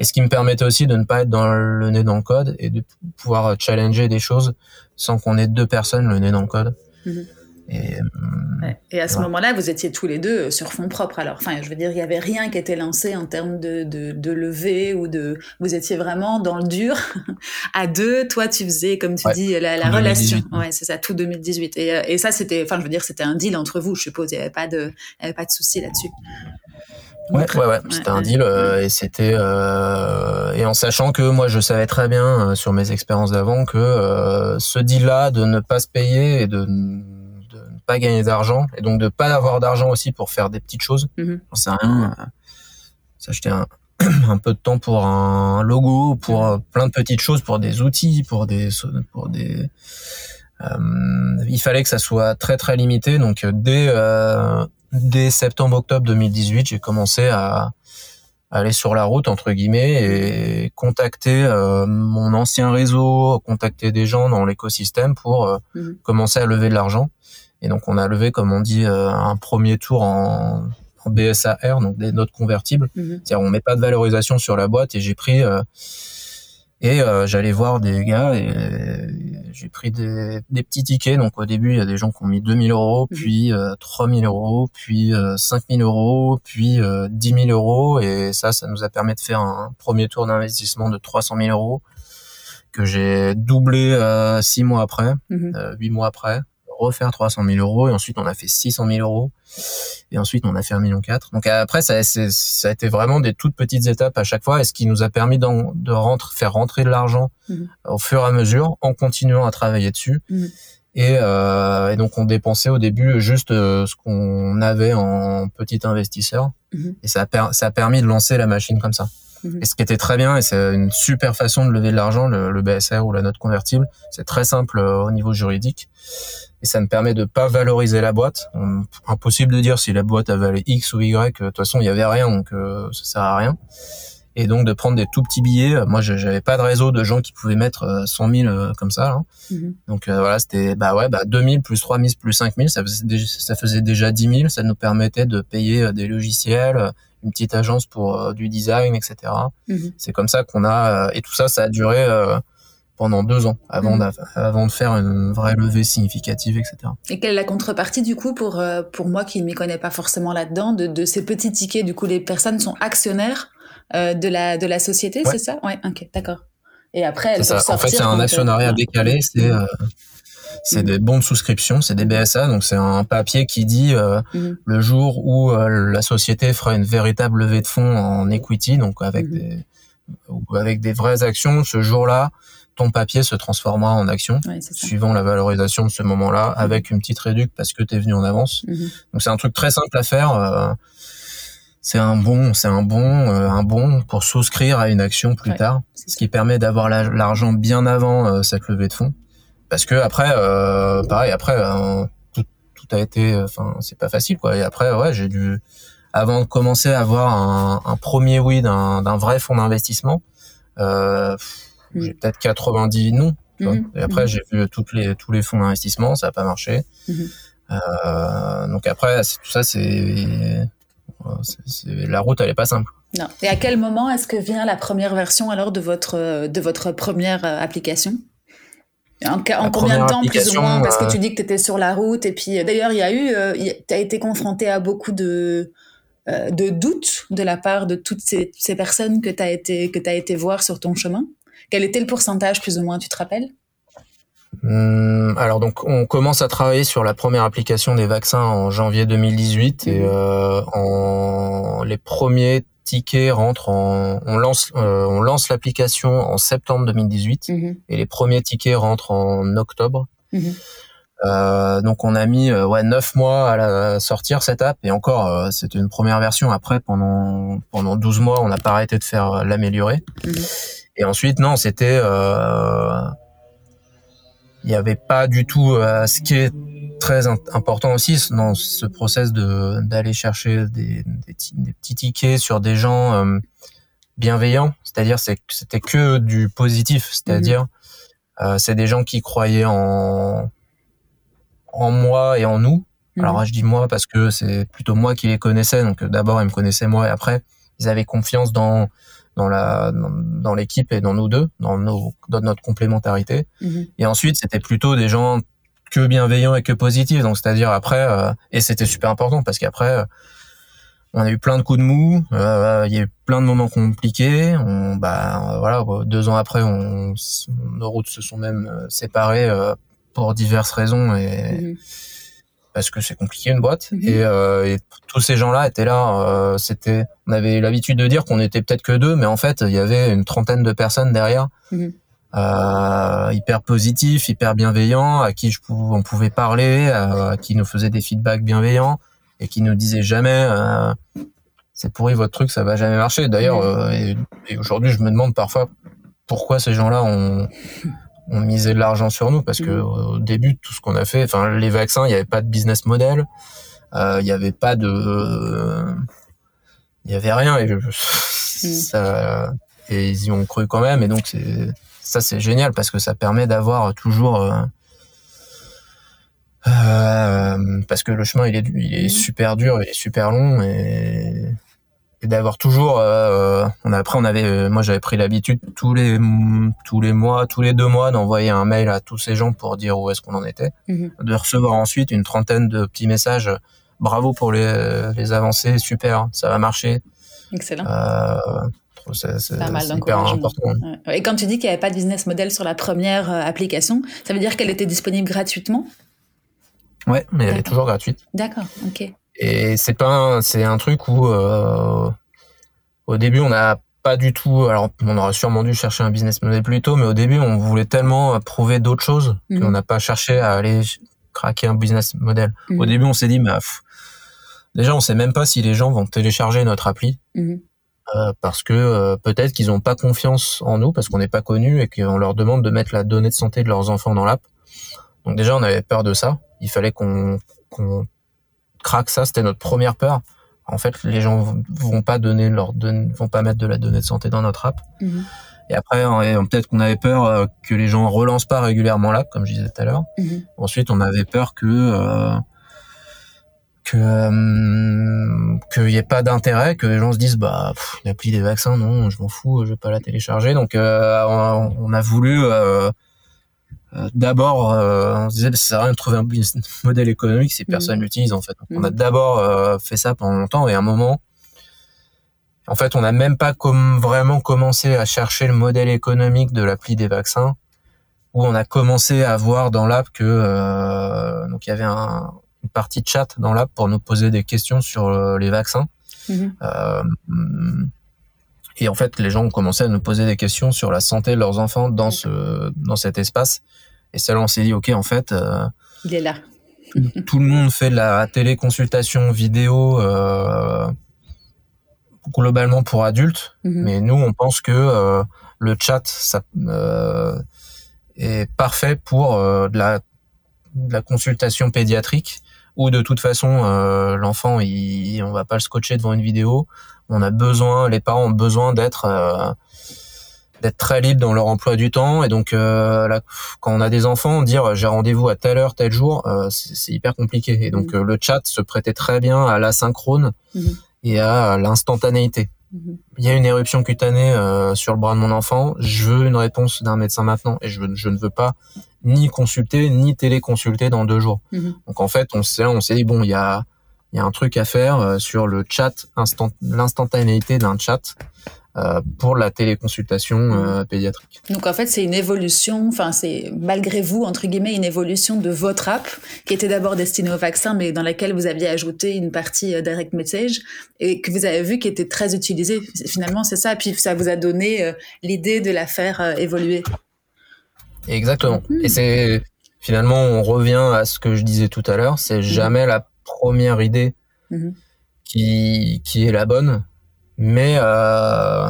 et ce qui me permettait aussi de ne pas être dans le nez dans le code et de pouvoir challenger des choses sans qu'on ait deux personnes le nez dans le code. Mhm.
Et, euh, et, à ce moment-là, vous étiez tous les deux sur fond propre. Alors, enfin, je veux dire, il n'y avait rien qui était lancé en termes de, de, de levée ou de. Vous étiez vraiment dans le dur à deux. Toi, tu faisais, comme tu dis, la, la relation. Ouais, c'est ça, tout 2018. Et, euh, et ça, c'était, enfin, je veux dire, c'était un deal entre vous, je suppose. Il n'y avait pas de, il y avait pas de souci là-dessus.
Ouais, ouais, ouais, c'était un deal et c'était euh, et en sachant que moi je savais très bien sur mes expériences d'avant que ce deal-là de ne pas se payer et de pas gagner d'argent et donc de pas avoir d'argent aussi pour faire des petites choses. Mm -hmm. rien. Euh, s'acheter un, un peu de temps pour un logo, pour euh, plein de petites choses, pour des outils, pour des pour des euh, il fallait que ça soit très très limité. Donc dès dès septembre octobre 2018, j'ai commencé à, aller sur la route entre guillemets et contacter mon ancien réseau, contacter des gens dans l'écosystème pour mhm. commencer à lever de l'argent. Et donc on a levé, comme on dit, euh, un premier tour en, en BSAR, donc des notes convertibles. Mhm. C'est-à-dire on met pas de valorisation sur la boîte et j'ai pris euh, et euh, j'allais voir des gars et j'ai pris des, des, petits tickets. Donc au début, il y a des gens qui ont mis 2000 euros, mhm. puis euh, 3000 euros, puis euh, 5000 euros, puis euh, 10 000 euros. Et ça, ça nous a permis de faire un premier tour d'investissement de 300 000 euros que j'ai doublé euh, six mois après, mhm. euh, huit mois après refaire 300 000 euros et ensuite on a fait 600 000 euros et ensuite on a fait 1 million 4. Donc après ça, ça a été vraiment des toutes petites étapes à chaque fois et ce qui nous a permis de rentrer, faire rentrer de l'argent mhm. au fur et à mesure en continuant à travailler dessus. Et, euh, et, donc on dépensait au début juste euh, ce qu'on avait en petit investisseur mhm. et ça a, ça a permis de lancer la machine comme ça. Et ce qui était très bien, et c'est une super façon de lever de l'argent, le, le, BSR ou la note convertible, c'est très simple euh, au niveau juridique et ça me permet de pas valoriser la boîte. Impossible de dire si la boîte a valé X ou Y. De toute façon, il y avait rien, donc euh, ça sert à rien. Et donc de prendre des tout petits billets. Moi, j'avais pas de réseau de gens qui pouvaient mettre 100 euh, 000 euh, comme ça. Hein. Mhm. Donc voilà, c'était bah ouais, bah 2000 plus 3000 plus 5000, ça faisait déjà, ça faisait déjà 10 000. Ça nous permettait de payer des logiciels, une petite agence pour du design, etc. Mhm. C'est comme ça qu'on a et tout ça, ça a duré pendant deux ans avant, mmh. avant de faire une vraie levée significative, etc.
Et quelle est la contrepartie du coup pour, euh, pour moi qui ne m'y connais pas forcément là-dedans de, de, ces petits tickets Du coup, les personnes sont actionnaires euh, de, la, de la société, c'est ça? Ouais, ok, d'accord.
Et après, elles peuvent sortir. En fait, c'est un actionnariat euh, décalé, c'est mmh. C'est des bons de souscription, c'est des BSA, donc c'est un papier qui dit mmh. le jour où la société fera une véritable levée de fonds en equity, donc avec des avec des vraies actions, ce jour-là, ton papier se transformera en action suivant la valorisation de ce moment-là mhm. avec une petite réduction parce que tu es venu en avance. Mhm. Donc c'est un truc très simple à faire. Euh, c'est un bon, c'est un bon, euh, un bon pour souscrire à une action plus tard, ce qui permet d'avoir l'argent bien avant euh, cette levée de fonds. Parce que après, pareil, après tout, tout, a été, enfin c'est pas facile quoi. Et après, ouais, j'ai dû avant de commencer à avoir un, un premier oui d'un vrai fonds d'investissement. Euh, Mm. J'ai peut-être 90 non. Mm-hmm. Et après, mm-hmm. j'ai vu toutes les, tous les fonds d'investissement, ça n'a pas marché. Mm-hmm. Euh, donc après, tout ça, c'est la route, elle est pas simple.
Non. Et à quel moment est-ce que vient la première version alors de votre de votre première application? En, combien de temps plus ou moins Parce que tu dis que tu étais sur la route et puis d'ailleurs il y a eu, tu as été confronté à beaucoup de de doutes de la part de toutes ces, ces personnes que tu as été que as été voir sur ton chemin. Quel était le pourcentage plus ou moins, tu te rappelles?
Hum, alors donc on commence à travailler sur la première application des vaccins en janvier 2018 et euh, en, les premiers tickets rentrent en on lance euh, on lance l'application en septembre 2018 mhm. et les premiers tickets rentrent en octobre. Mhm. Euh, donc on a mis euh, ouais neuf mois à la sortir cette app et encore euh, c'était une première version. Après pendant pendant 12 mois on n'a pas arrêté de faire l'améliorer. Et ensuite non c'était il n'y avait pas du tout euh, ce qui est très important aussi dans ce process de d'aller chercher des, des, des, petits tickets sur des gens euh, bienveillants c'est-à-dire c'est c'était que du positif c'est-à-dire euh, c'est des gens qui croyaient en en moi et en nous mhm. alors je dis moi parce que c'est plutôt moi qui les connaissais donc d'abord ils me connaissaient moi et après ils avaient confiance dans dans la dans, l'équipe et dans nous deux, dans, nos, dans notre complémentarité. Mhm. Et ensuite, c'était plutôt des gens que bienveillants et que positifs. Donc, c'est-à-dire après, euh, et c'était super important parce qu'après, euh, on a eu plein de coups de mou, euh, il y a eu plein de moments compliqués. On, bah, voilà, deux ans après, on, nos routes se sont même séparées pour diverses raisons et mhm parce que c'est compliqué une boîte. Mhm. Et, et, tous ces gens-là étaient là. C'était, on avait l'habitude de dire qu'on était peut-être que deux, mais en fait, il y avait une trentaine de personnes derrière, mhm. Euh, hyper positifs, hyper bienveillants, à qui je on pouvait parler, à, qui nous faisaient des feedbacks bienveillants et qui nous disaient jamais. Euh, c'est pourri votre truc, ça va jamais marcher. D'ailleurs, euh, et, et aujourd'hui, je me demande parfois pourquoi ces gens-là ont on misait de l'argent sur nous parce que mm. au début tout ce qu'on a fait, enfin les vaccins, il n'y avait pas de business model, euh, il n'y avait pas de, il y avait rien et mm. ça, et ils y ont cru quand même et donc c'est ça c'est génial parce que ça permet d'avoir toujours euh, euh, parce que le chemin il est il est mm. super dur, il est super long et et d'avoir toujours euh, on après on avait moi j'avais pris l'habitude tous les tous les mois tous les deux mois d'envoyer un mail à tous ces gens pour dire où est-ce qu'on en était mhm. de recevoir ensuite une trentaine de petits messages bravo pour les, les avancées super ça va marcher
excellent c'est
hyper important.
Et quand tu dis qu'il n'y avait pas de business model sur la première euh, application, ça veut dire qu'elle était disponible gratuitement?
Ouais, mais elle est toujours gratuite.
D'accord, ok.
Et c'est pas, c'est un truc où euh, au début on n'a pas du tout. Alors on aurait sûrement dû chercher un business model plus tôt, mais au début on voulait tellement prouver d'autres choses mhm. qu'on n'a pas cherché à aller craquer un business model. Au mhm. début on s'est dit, mais déjà on sait même pas si les gens vont télécharger notre appli. Mhm. Euh, parce que euh, peut-être qu'ils n'ont pas confiance en nous parce qu'on n'est pas connu et qu'on leur demande de mettre la donnée de santé de leurs enfants dans l'app. Donc déjà on avait peur de ça. Il fallait qu'on qu'on craque ça, c'était notre première peur. En fait, les gens vont pas donner leur vont pas mettre de la donnée de santé dans notre app. Mhm. Et après, peut-être qu'on avait peur euh, que les gens relancent pas régulièrement l'app, comme je disais tout à l'heure. Mhm. Ensuite, on avait peur que euh, que euh, qu'il y ait pas d'intérêt, que les gens se disent bah l'appli des vaccins, non, je m'en fous, je vais pas la télécharger. Donc, on, on, a voulu euh, d'abord, euh, on se disait, ça sert à rien de trouver un modèle économique si personne mm. l'utilise en fait. on a mm. d'abord euh, fait ça pendant longtemps et à un moment, en fait, on n'a même pas comme vraiment commencé à chercher le modèle économique de l'appli des vaccins, où on a commencé à voir dans l'app que donc il y avait un, une partie chat dans l'app pour nous poser des questions sur les vaccins. Mm-hmm. Et en fait, les gens ont commencé à nous poser des questions sur la santé de leurs enfants dans ce dans cet espace. Et ça, on s'est dit, ok, en fait, euh,
il est là.
tout le monde fait de la téléconsultation vidéo euh, globalement pour adultes, mhm. mais nous, on pense que euh, le chat, ça euh, est parfait pour euh, de la de la consultation pédiatrique où de toute façon l'enfant il, on va pas le scotcher devant une vidéo on a besoin, les parents ont besoin d'être euh, d'être très libres dans leur emploi du temps et donc euh, là, quand on a des enfants dire j'ai rendez-vous à telle heure tel jour euh, c'est hyper compliqué et donc mmh. le chat se prêtait très bien à l'asynchrone mmh. et à l'instantanéité mhm. il y a une éruption cutanée euh, sur le bras de mon enfant, je veux une réponse d'un médecin maintenant et je, je, ne veux pas ni consulter ni téléconsulter dans deux jours. Mhm. Donc en fait, on s'est on s'est dit bon, il y a il y a un truc à faire euh, sur le chat instant l'instantanéité d'un chat. Euh, pour la téléconsultation euh, pédiatrique.
Donc en fait, c'est une évolution, enfin c'est malgré vous, entre guillemets, une évolution de votre app qui était d'abord destinée au vaccin, mais dans laquelle vous aviez ajouté une partie euh, direct message et que vous avez vu qui était très utilisée. Finalement, c'est ça, puis ça vous a donné l'idée de la faire évoluer.
Exactement. Hmm. Et c'est finalement, on revient à ce que je disais tout à l'heure, c'est hmm. jamais la première idée hmm. qui, qui est la bonne mais euh,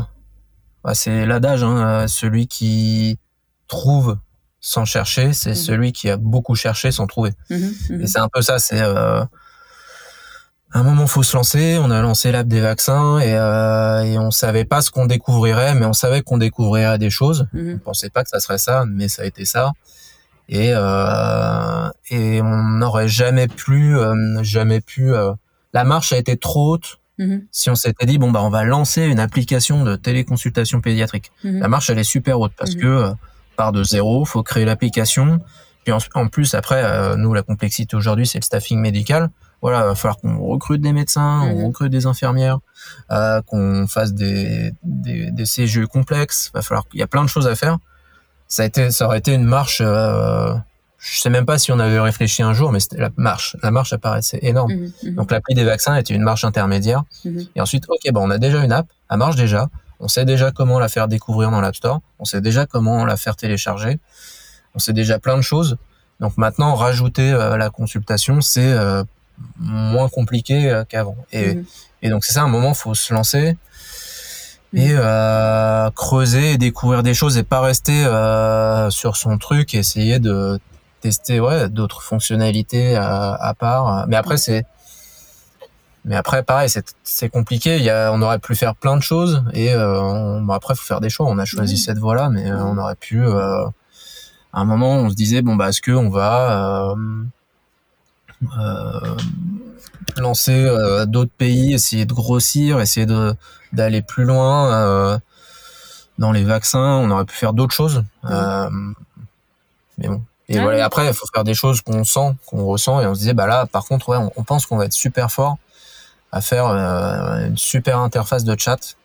bah, c'est l'adage, hein, celui qui trouve sans chercher, c'est mhm. celui qui a beaucoup cherché sans trouver. Mhm, mhm. Et c'est un peu ça, c'est euh, à un moment faut se lancer. On a lancé l'app des vaccins et, euh, et on savait pas ce qu'on découvrirait, mais on savait qu'on découvrirait des choses. On pensait pas que ça serait ça, mais ça a été ça. Et euh, et on n'aurait jamais pu, euh, jamais pu. Euh, la marche a été trop haute Mhm. Si on s'était dit bon bah on va lancer une application de téléconsultation pédiatrique, mhm. la marche elle est super haute parce mhm. que euh, part de zéro, faut créer l'application. Puis en, plus après euh, nous la complexité aujourd'hui c'est le staffing médical. Voilà, va falloir qu'on recrute des médecins, on recrute des infirmières, euh, qu'on fasse des, des, des CGE complexes. Va falloir, il y a plein de choses à faire. Ça a été, ça aurait été une marche euh, je sais même pas si on avait réfléchi un jour, mais c'était la marche. La marche apparaissait énorme. Mhm, mhm. Donc l'appli des vaccins était une marche intermédiaire. Mhm. Et ensuite, ok, bon, on a déjà une app, elle marche déjà. On sait déjà comment la faire découvrir dans l'App Store. On sait déjà comment la faire télécharger. On sait déjà plein de choses. Donc maintenant, rajouter euh, la consultation, c'est euh, moins compliqué euh, qu'avant. Et, et donc c'est ça, un moment, faut se lancer et creuser et découvrir des choses et pas rester sur son truc et essayer de tester ouais d'autres fonctionnalités à, à, part. Mais après c'est mais après pareil c'est c'est compliqué. Il y a on aurait pu faire plein de choses et euh, on, bon, après faut faire des choix. On a choisi cette voie là, mais euh, on aurait pu euh, à un moment on se disait bon bah est-ce que on va euh, lancer d'autres pays, essayer de grossir, essayer de d'aller plus loin dans les vaccins. On aurait pu faire d'autres choses. mais bon, et ah voilà, après, il faut faire des choses qu'on sent, qu'on ressent, et on se disait, bah là, par contre, ouais, on, pense qu'on va être super fort à faire euh, une super interface de chat,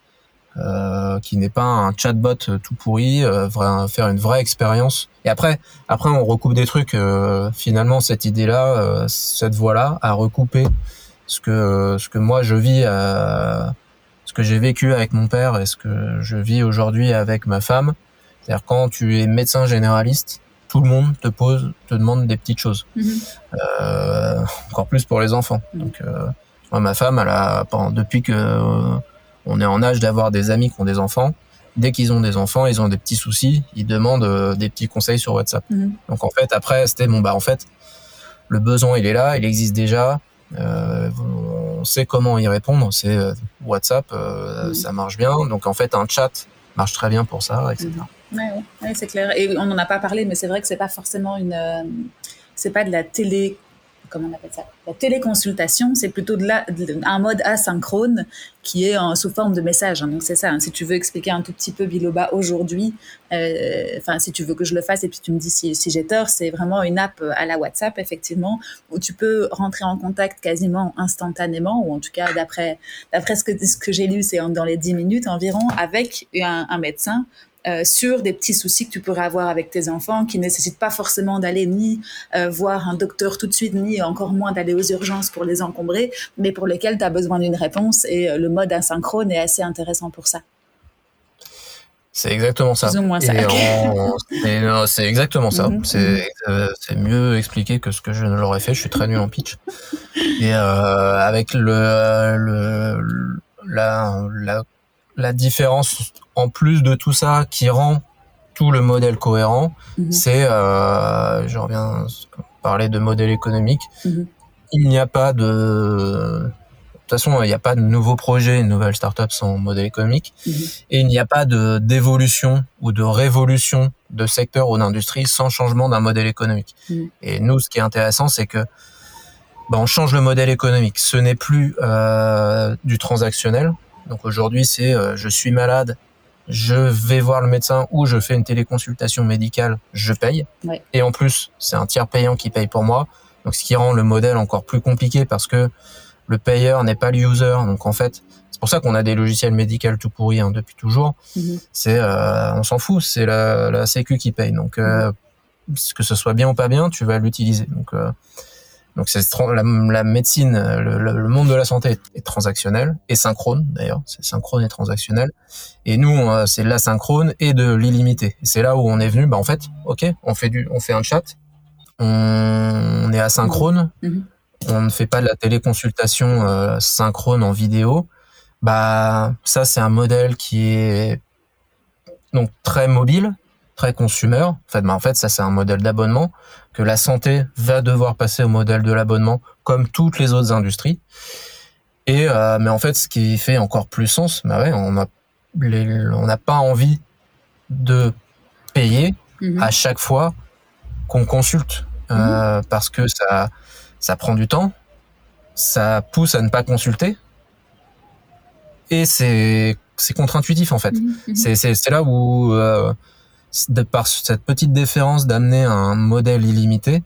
euh, qui n'est pas un chatbot tout pourri, euh, faire une vraie expérience. Et après, après, on recoupe des trucs. Euh, finalement, cette idée-là, euh, cette voie-là, a recoupé ce que ce que moi je vis, ce que j'ai vécu avec mon père et ce que je vis aujourd'hui avec ma femme. C'est-à-dire quand tu es médecin généraliste, tout le monde te pose, te demande des petites choses. Mhm. Euh, encore plus pour les enfants. Donc, euh, ma femme, elle a, depuis que euh, on est en âge d'avoir des amis qui ont des enfants, dès qu'ils ont des enfants, ils ont des petits soucis, ils demandent des petits conseils sur WhatsApp. Mhm. Donc en fait, après, c'était bon bah en fait, le besoin il est là, il existe déjà. on sait comment y répondre. C'est WhatsApp, ça marche bien. Donc en fait, un chat marche très bien pour ça, etc.
Oui, c'est clair. Et on n'en a pas parlé, mais c'est vrai que c'est pas forcément une. Euh, c'est pas de la télé. La téléconsultation, c'est plutôt de, un mode asynchrone qui est sous forme de message. Hein. Donc c'est ça. Hein. Si tu veux expliquer un tout petit peu Biloba aujourd'hui, euh, enfin si tu veux que je le fasse et puis tu me dis si, j'ai tort, c'est vraiment une app à la WhatsApp effectivement où tu peux rentrer en contact quasiment instantanément ou en tout cas d'après ce que ce que j'ai lu, c'est dans les 10 minutes environ avec un médecin euh, sur des petits soucis que tu pourrais avoir avec tes enfants qui ne nécessitent pas forcément d'aller ni euh, voir un docteur tout de suite, ni encore moins d'aller aux urgences pour les encombrer, mais pour lesquels tu as besoin d'une réponse et euh, le mode asynchrone est assez intéressant pour ça.
C'est exactement ça. C'est exactement ça. Mhm. C'est mieux expliqué que ce que je ne l'aurais fait. Je suis très nul en pitch. Et avec le, le la, la la différence en plus de tout ça qui rend tout le modèle cohérent, mhm. c'est, euh, je reviens parler de modèle économique, mhm. il n'y a pas de, de toute façon, il n'y a pas de nouveau projet, une nouvelle startup sans modèle économique, mhm. et il n'y a pas de d'évolution ou de révolution de secteur ou d'industrie sans changement d'un modèle économique. Et nous, ce qui est intéressant, c'est que ben, on change le modèle économique. Ce n'est plus euh, du transactionnel, Donc aujourd'hui, c'est euh, je suis malade, je vais voir le médecin ou je fais une téléconsultation médicale, je paye. Et en plus, c'est un tiers payant qui paye pour moi. Donc ce qui rend le modèle encore plus compliqué parce que le payeur n'est pas le user. Donc en fait, c'est pour ça qu'on a des logiciels médicaux tout pourris hein, depuis toujours. Mhm. C'est, euh, on s'en fout, c'est la, la Sécu qui paye. Donc euh, mhm. que ce soit bien ou pas bien, tu vas l'utiliser. Donc euh, donc c'est la, la, médecine, le, le, monde de la santé est, transactionnel et synchrone d'ailleurs, c'est synchrone et transactionnel. Et nous, c'est l'asynchrone et de l'illimité. C'est là où on est venu. Bah en fait, ok, on fait du, on fait un chat, on, est asynchrone, mhm. on ne fait pas de la téléconsultation euh, synchrone en vidéo. Bah ça, c'est un modèle qui est donc très mobile, très consumer. En fait, bah, en fait, ça c'est un modèle d'abonnement que la santé va devoir passer au modèle de l'abonnement comme toutes les autres industries. Et euh, mais en fait, ce qui fait encore plus sens, bah ouais, on a on n'a pas envie de payer mhm. à chaque fois qu'on consulte euh, mhm. parce que ça ça prend du temps, ça pousse à ne pas consulter et c'est c'est contre-intuitif en fait. Mhm. C'est c'est là où euh, de par cette petite différence d'amener un modèle illimité,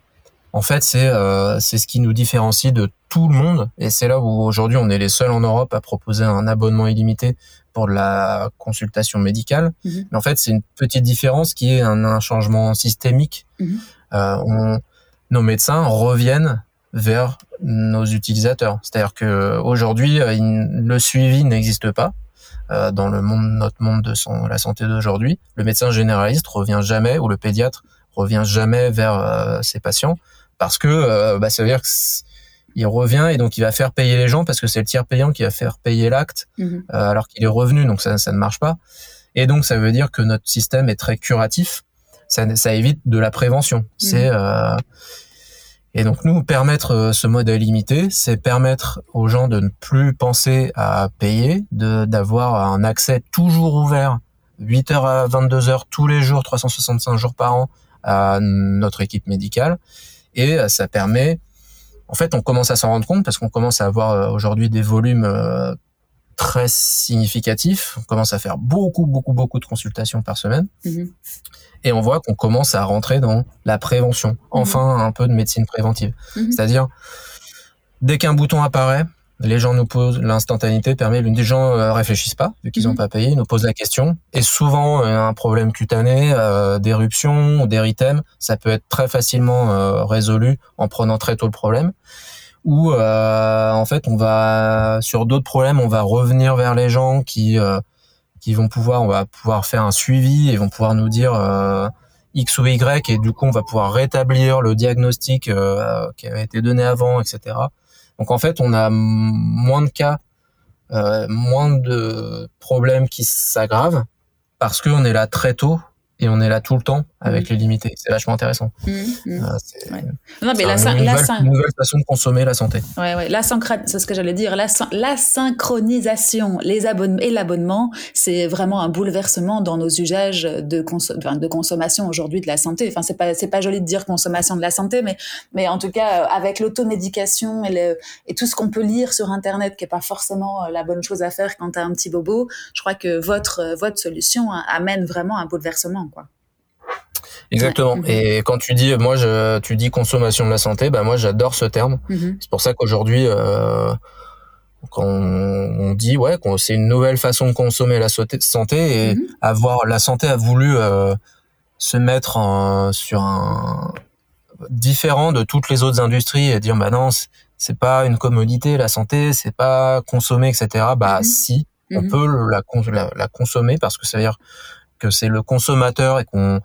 en fait, c'est euh, c'est ce qui nous différencie de tout le monde, et c'est là où aujourd'hui on est les seuls en Europe à proposer un abonnement illimité pour la consultation médicale. Mhm. Mais en fait, c'est une petite différence qui est un, changement systémique. Mhm. Euh, nos médecins reviennent vers nos utilisateurs. C'est-à-dire que aujourd'hui, euh, le suivi n'existe pas. Euh, dans le monde, notre monde de la santé d'aujourd'hui, le médecin généraliste revient jamais ou le pédiatre revient jamais vers euh, ses patients parce que euh, bah, ça veut dire qu'il revient et donc il va faire payer les gens parce que c'est le tiers payant qui va faire payer l'acte mhm. alors qu'il est revenu. Donc ça, ça ne marche pas. Et donc ça veut dire que notre système est très curatif. Ça, ça évite de la prévention. C'est mhm. Et donc nous permettre euh, ce modèle limité, c'est permettre aux gens de ne plus penser à payer, d'avoir un accès toujours ouvert 8h à 22h tous les jours, 365 jours par an à notre équipe médicale et euh, ça permet en fait, on commence à s'en rendre compte parce qu'on commence à avoir euh, aujourd'hui des volumes très significatifs. On commence à faire beaucoup, beaucoup, beaucoup de consultations par semaine. Mhm. Et on voit qu'on commence à rentrer dans la prévention. Mhm. Enfin, un peu de médecine préventive. Mhm. C'est-à-dire, dès qu'un bouton apparaît, les gens nous posent l'instantanéité permet les gens euh, réfléchissent pas vu qu'ils n'ont pas payé ils nous posent la question et souvent euh, un problème cutané euh, d'éruption ou d'érythème ça peut être très facilement euh, résolu en prenant très tôt le problème ou euh, en fait on va sur d'autres problèmes on va revenir vers les gens qui euh, qui vont pouvoir on va pouvoir faire un suivi et vont pouvoir nous dire euh, X ou Y et du coup on va pouvoir rétablir le diagnostic qui avait été donné avant etc donc en fait on a moins de cas moins de problèmes qui s'aggravent parce qu'on est là très tôt et on est là tout le temps avec mm. les limités. C'est vachement intéressant. Mmh, mmh. Euh, c'est non, mais la, une, nouvelle, une, nouvelle, façon de consommer la santé.
Ouais, ouais. La c'est ce que j'allais dire. La, la synchronisation, les abonnements et l'abonnement, c'est vraiment un bouleversement dans nos usages de, de consommation aujourd'hui de la santé. Enfin, c'est pas c'est pas joli de dire consommation de la santé, mais mais en tout cas avec l'automédication et, le, et tout ce qu'on peut lire sur Internet, qui est pas forcément euh, la bonne chose à faire quand tu as un petit bobo. Je crois que votre votre solution amène vraiment un bouleversement.
Exactement. Et quand tu dis, moi, je, tu dis consommation de la santé, bah moi, j'adore ce terme. Mhm. C'est pour ça qu'aujourd'hui, euh, quand on, dit, ouais, c'est une nouvelle façon de consommer la santé et mhm. avoir la santé a voulu euh, se mettre en, sur un différent de toutes les autres industries et dire, bah non, c'est pas une commodité la santé, c'est pas consommer, etc. Bah si, on peut la, la, la consommer parce que ça veut dire que c'est le consommateur et qu'on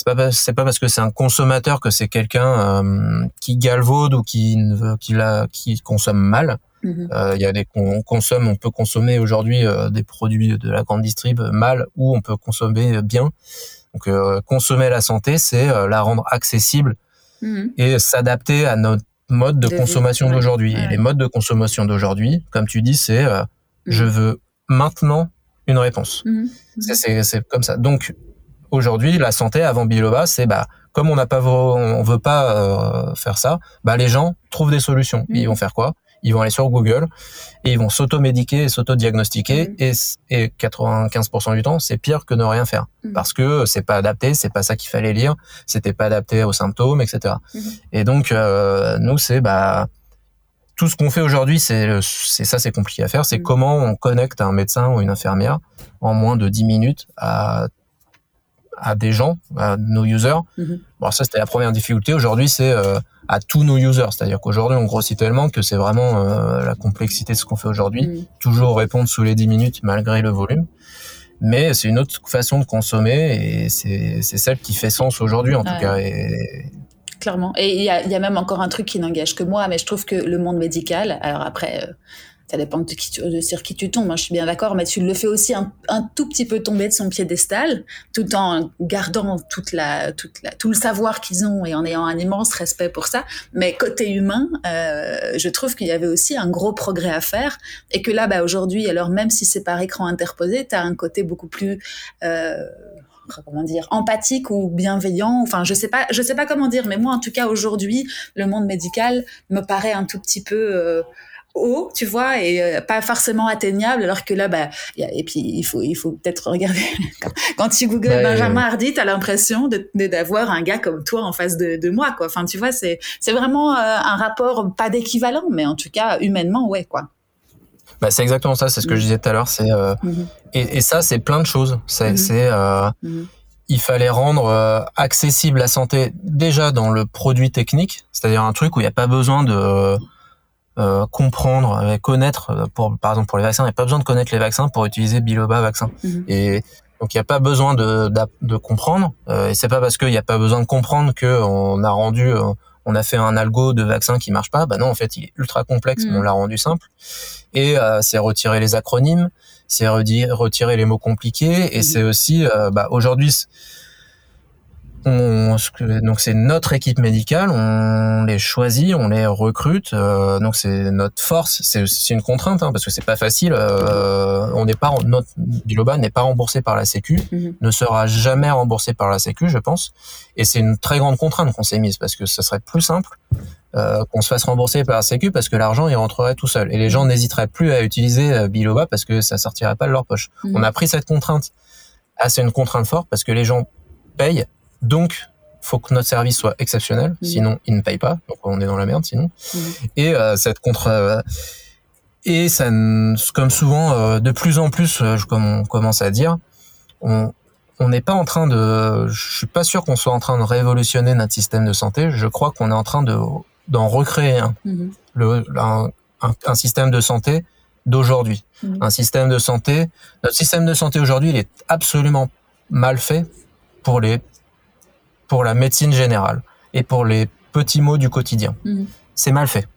c'est pas c'est pas parce que c'est un consommateur que c'est quelqu'un euh, qui galvaude ou qui qui la qui consomme mal. Mhm. Euh, il y a des on consomme, on peut consommer aujourd'hui euh, des produits de la grande distrib mal ou on peut consommer bien. Donc consommer la santé, c'est la rendre accessible mhm. et s'adapter à notre mode de, consommation d'aujourd'hui. Et les modes de consommation d'aujourd'hui, comme tu dis, c'est mhm. je veux maintenant une réponse. C'est comme ça. Donc aujourd'hui, la santé avant Biloba, c'est bah comme on n'a pas, on veut pas euh, faire ça, bah les gens trouvent des solutions. Ils vont faire quoi? Ils vont aller sur Google et ils vont s'auto-médiquer et s'auto-diagnostiquer
Mhm.
et, et 95% du temps, c'est pire que ne rien faire
Mhm.
parce que c'est pas adapté, c'est pas ça qu'il fallait lire, c'était pas adapté aux symptômes, etc.
Mhm.
Et donc euh, nous c'est bah tout ce qu'on fait aujourd'hui, c'est ça, c'est compliqué à faire. C'est comment on connecte un médecin ou une infirmière en moins de 10 minutes à à des gens, à nos users.
Mhm.
Bon, ça c'était la première difficulté. Aujourd'hui, c'est euh, à tous nos users, c'est-à-dire qu'aujourd'hui on grossit tellement que c'est vraiment euh, la complexité de ce qu'on fait aujourd'hui.
Mm.
Toujours répondre sous les 10 minutes malgré le volume. Mais c'est une autre façon de consommer et c'est celle qui fait sens aujourd'hui en tout cas. Et
Clairement. Et il y a, il y a même encore un truc qui n'engage que moi, mais je trouve que le monde médical, alors après, euh, ça dépend de, qui tu, de sur qui tu tombes, hein, je suis bien d'accord, mais tu le fais aussi un, tout petit peu tomber de son piédestal, tout en gardant toute la, toute la, tout le savoir qu'ils ont et en ayant un immense respect pour ça. Mais côté humain, euh, je trouve qu'il y avait aussi un gros progrès à faire et que là, bah, aujourd'hui, alors même si c'est par écran interposé, tu as un côté beaucoup plus... Euh, comment dire empathique ou bienveillant enfin je sais pas je sais pas comment dire mais moi en tout cas aujourd'hui le monde médical me paraît un tout petit peu euh, haut tu vois et euh, pas forcément atteignable alors que là bah y a, et puis il faut il faut peut-être regarder quand, quand tu googles
Ouais.
Benjamin Hardy t'as l'impression de de- d'avoir un gars comme toi en face de, de moi quoi enfin tu vois c'est c'est vraiment euh, un rapport pas d'équivalent mais en tout cas humainement ouais quoi
bah, c'est exactement ça. C'est ce que je disais tout à l'heure. C'est euh,
Mhm.
et, et ça, c'est plein de choses. C'est
Mhm.
euh,
Mhm.
il fallait rendre euh, accessible la santé déjà dans le produit technique, c'est-à-dire un truc où il n'y a pas besoin de euh, comprendre, euh, connaître. euh, Pour, par exemple, pour les vaccins, il n'y a pas besoin de connaître les vaccins pour utiliser Biloba vaccin.
Mhm.
Et donc, il n'y a pas besoin de, d'app- de comprendre. Euh, et c'est pas parce qu'il n'y a pas besoin de comprendre que on a rendu, euh, on a fait un algo de vaccin qui marche pas. Bah non, en fait, il est ultra complexe, mais
Mhm.
on l'a rendu simple. Et euh, c'est retirer les acronymes, c'est retirer les mots compliqués, et
Mhm.
c'est aussi, bah, aujourd'hui, on, donc c'est notre équipe médicale, on les choisit, on les recrute, euh, donc c'est notre force, c'est c'est une contrainte hein, parce que c'est pas facile. euh, on n'est pas notre Biloba n'est pas remboursé par la Sécu,
Mhm.
ne sera jamais remboursé par la Sécu, je pense, et c'est une très grande contrainte qu'on s'est mise parce que ce serait plus simple euh, qu'on se fasse rembourser par la Sécu parce que l'argent il rentrerait tout seul et les gens n'hésiteraient plus à utiliser euh, Biloba parce que ça sortirait pas de leur poche.
Mhm.
On a pris cette contrainte. Ah, c'est une contrainte forte parce que les gens payent, donc faut que notre service soit exceptionnel,
Mhm.
sinon ils ne payent pas, donc on est dans la merde sinon.
Mhm.
Et euh, cette contre euh, et ça, comme souvent, euh, de plus en plus, comme on commence à dire, on on n'est pas en train de, je suis pas sûr qu'on soit en train de révolutionner notre système de santé. Je crois qu'on est en train de d'en recréer un,
Mhm.
le, un, un- un système de santé d'aujourd'hui. Un système de santé, notre système de santé aujourd'hui, il est absolument mal fait pour les, pour la médecine générale et pour les petits mots du quotidien.
Mhm.
C'est mal fait.